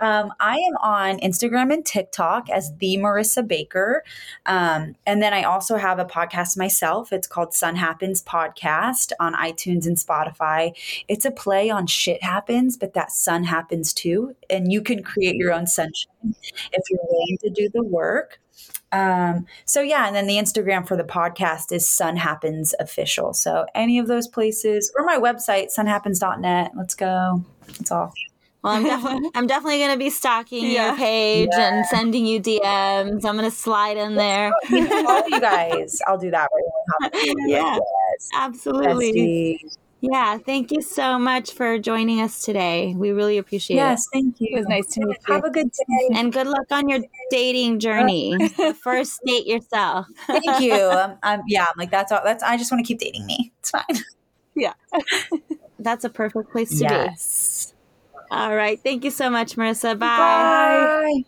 Um, I am on Instagram and TikTok as the Marissa Baker. Um, and then I also have a podcast myself. It's called Sun Happens Podcast on iTunes and Spotify. It's a play on shit happens, but that sun happens too. And you can create your own sunshine if you're willing to do the work. Um, so yeah, and then the Instagram for the podcast is Sun Happens Official. So any of those places or my website, sunhappens.net. Let's go. That's all. Well, I'm <laughs> definitely I'm definitely gonna be stalking Yeah. your page Yeah. and sending you DMs. I'm gonna slide in there. Follow you <laughs> guys. I'll do that right now. Yeah. Yes. Absolutely. Bestie. Yeah. Thank you so much for joining us today. We really appreciate it. Yes, thank you. It was nice to meet you. Have a good day. And good luck on your dating journey. <laughs> First date yourself. <laughs> Thank you. Um, um, yeah, I'm like that's all. That's I just want to keep dating me. It's fine. Yeah. <laughs> that's a perfect place to be. Yes. All right. Thank you so much, Marissa. Bye. Bye.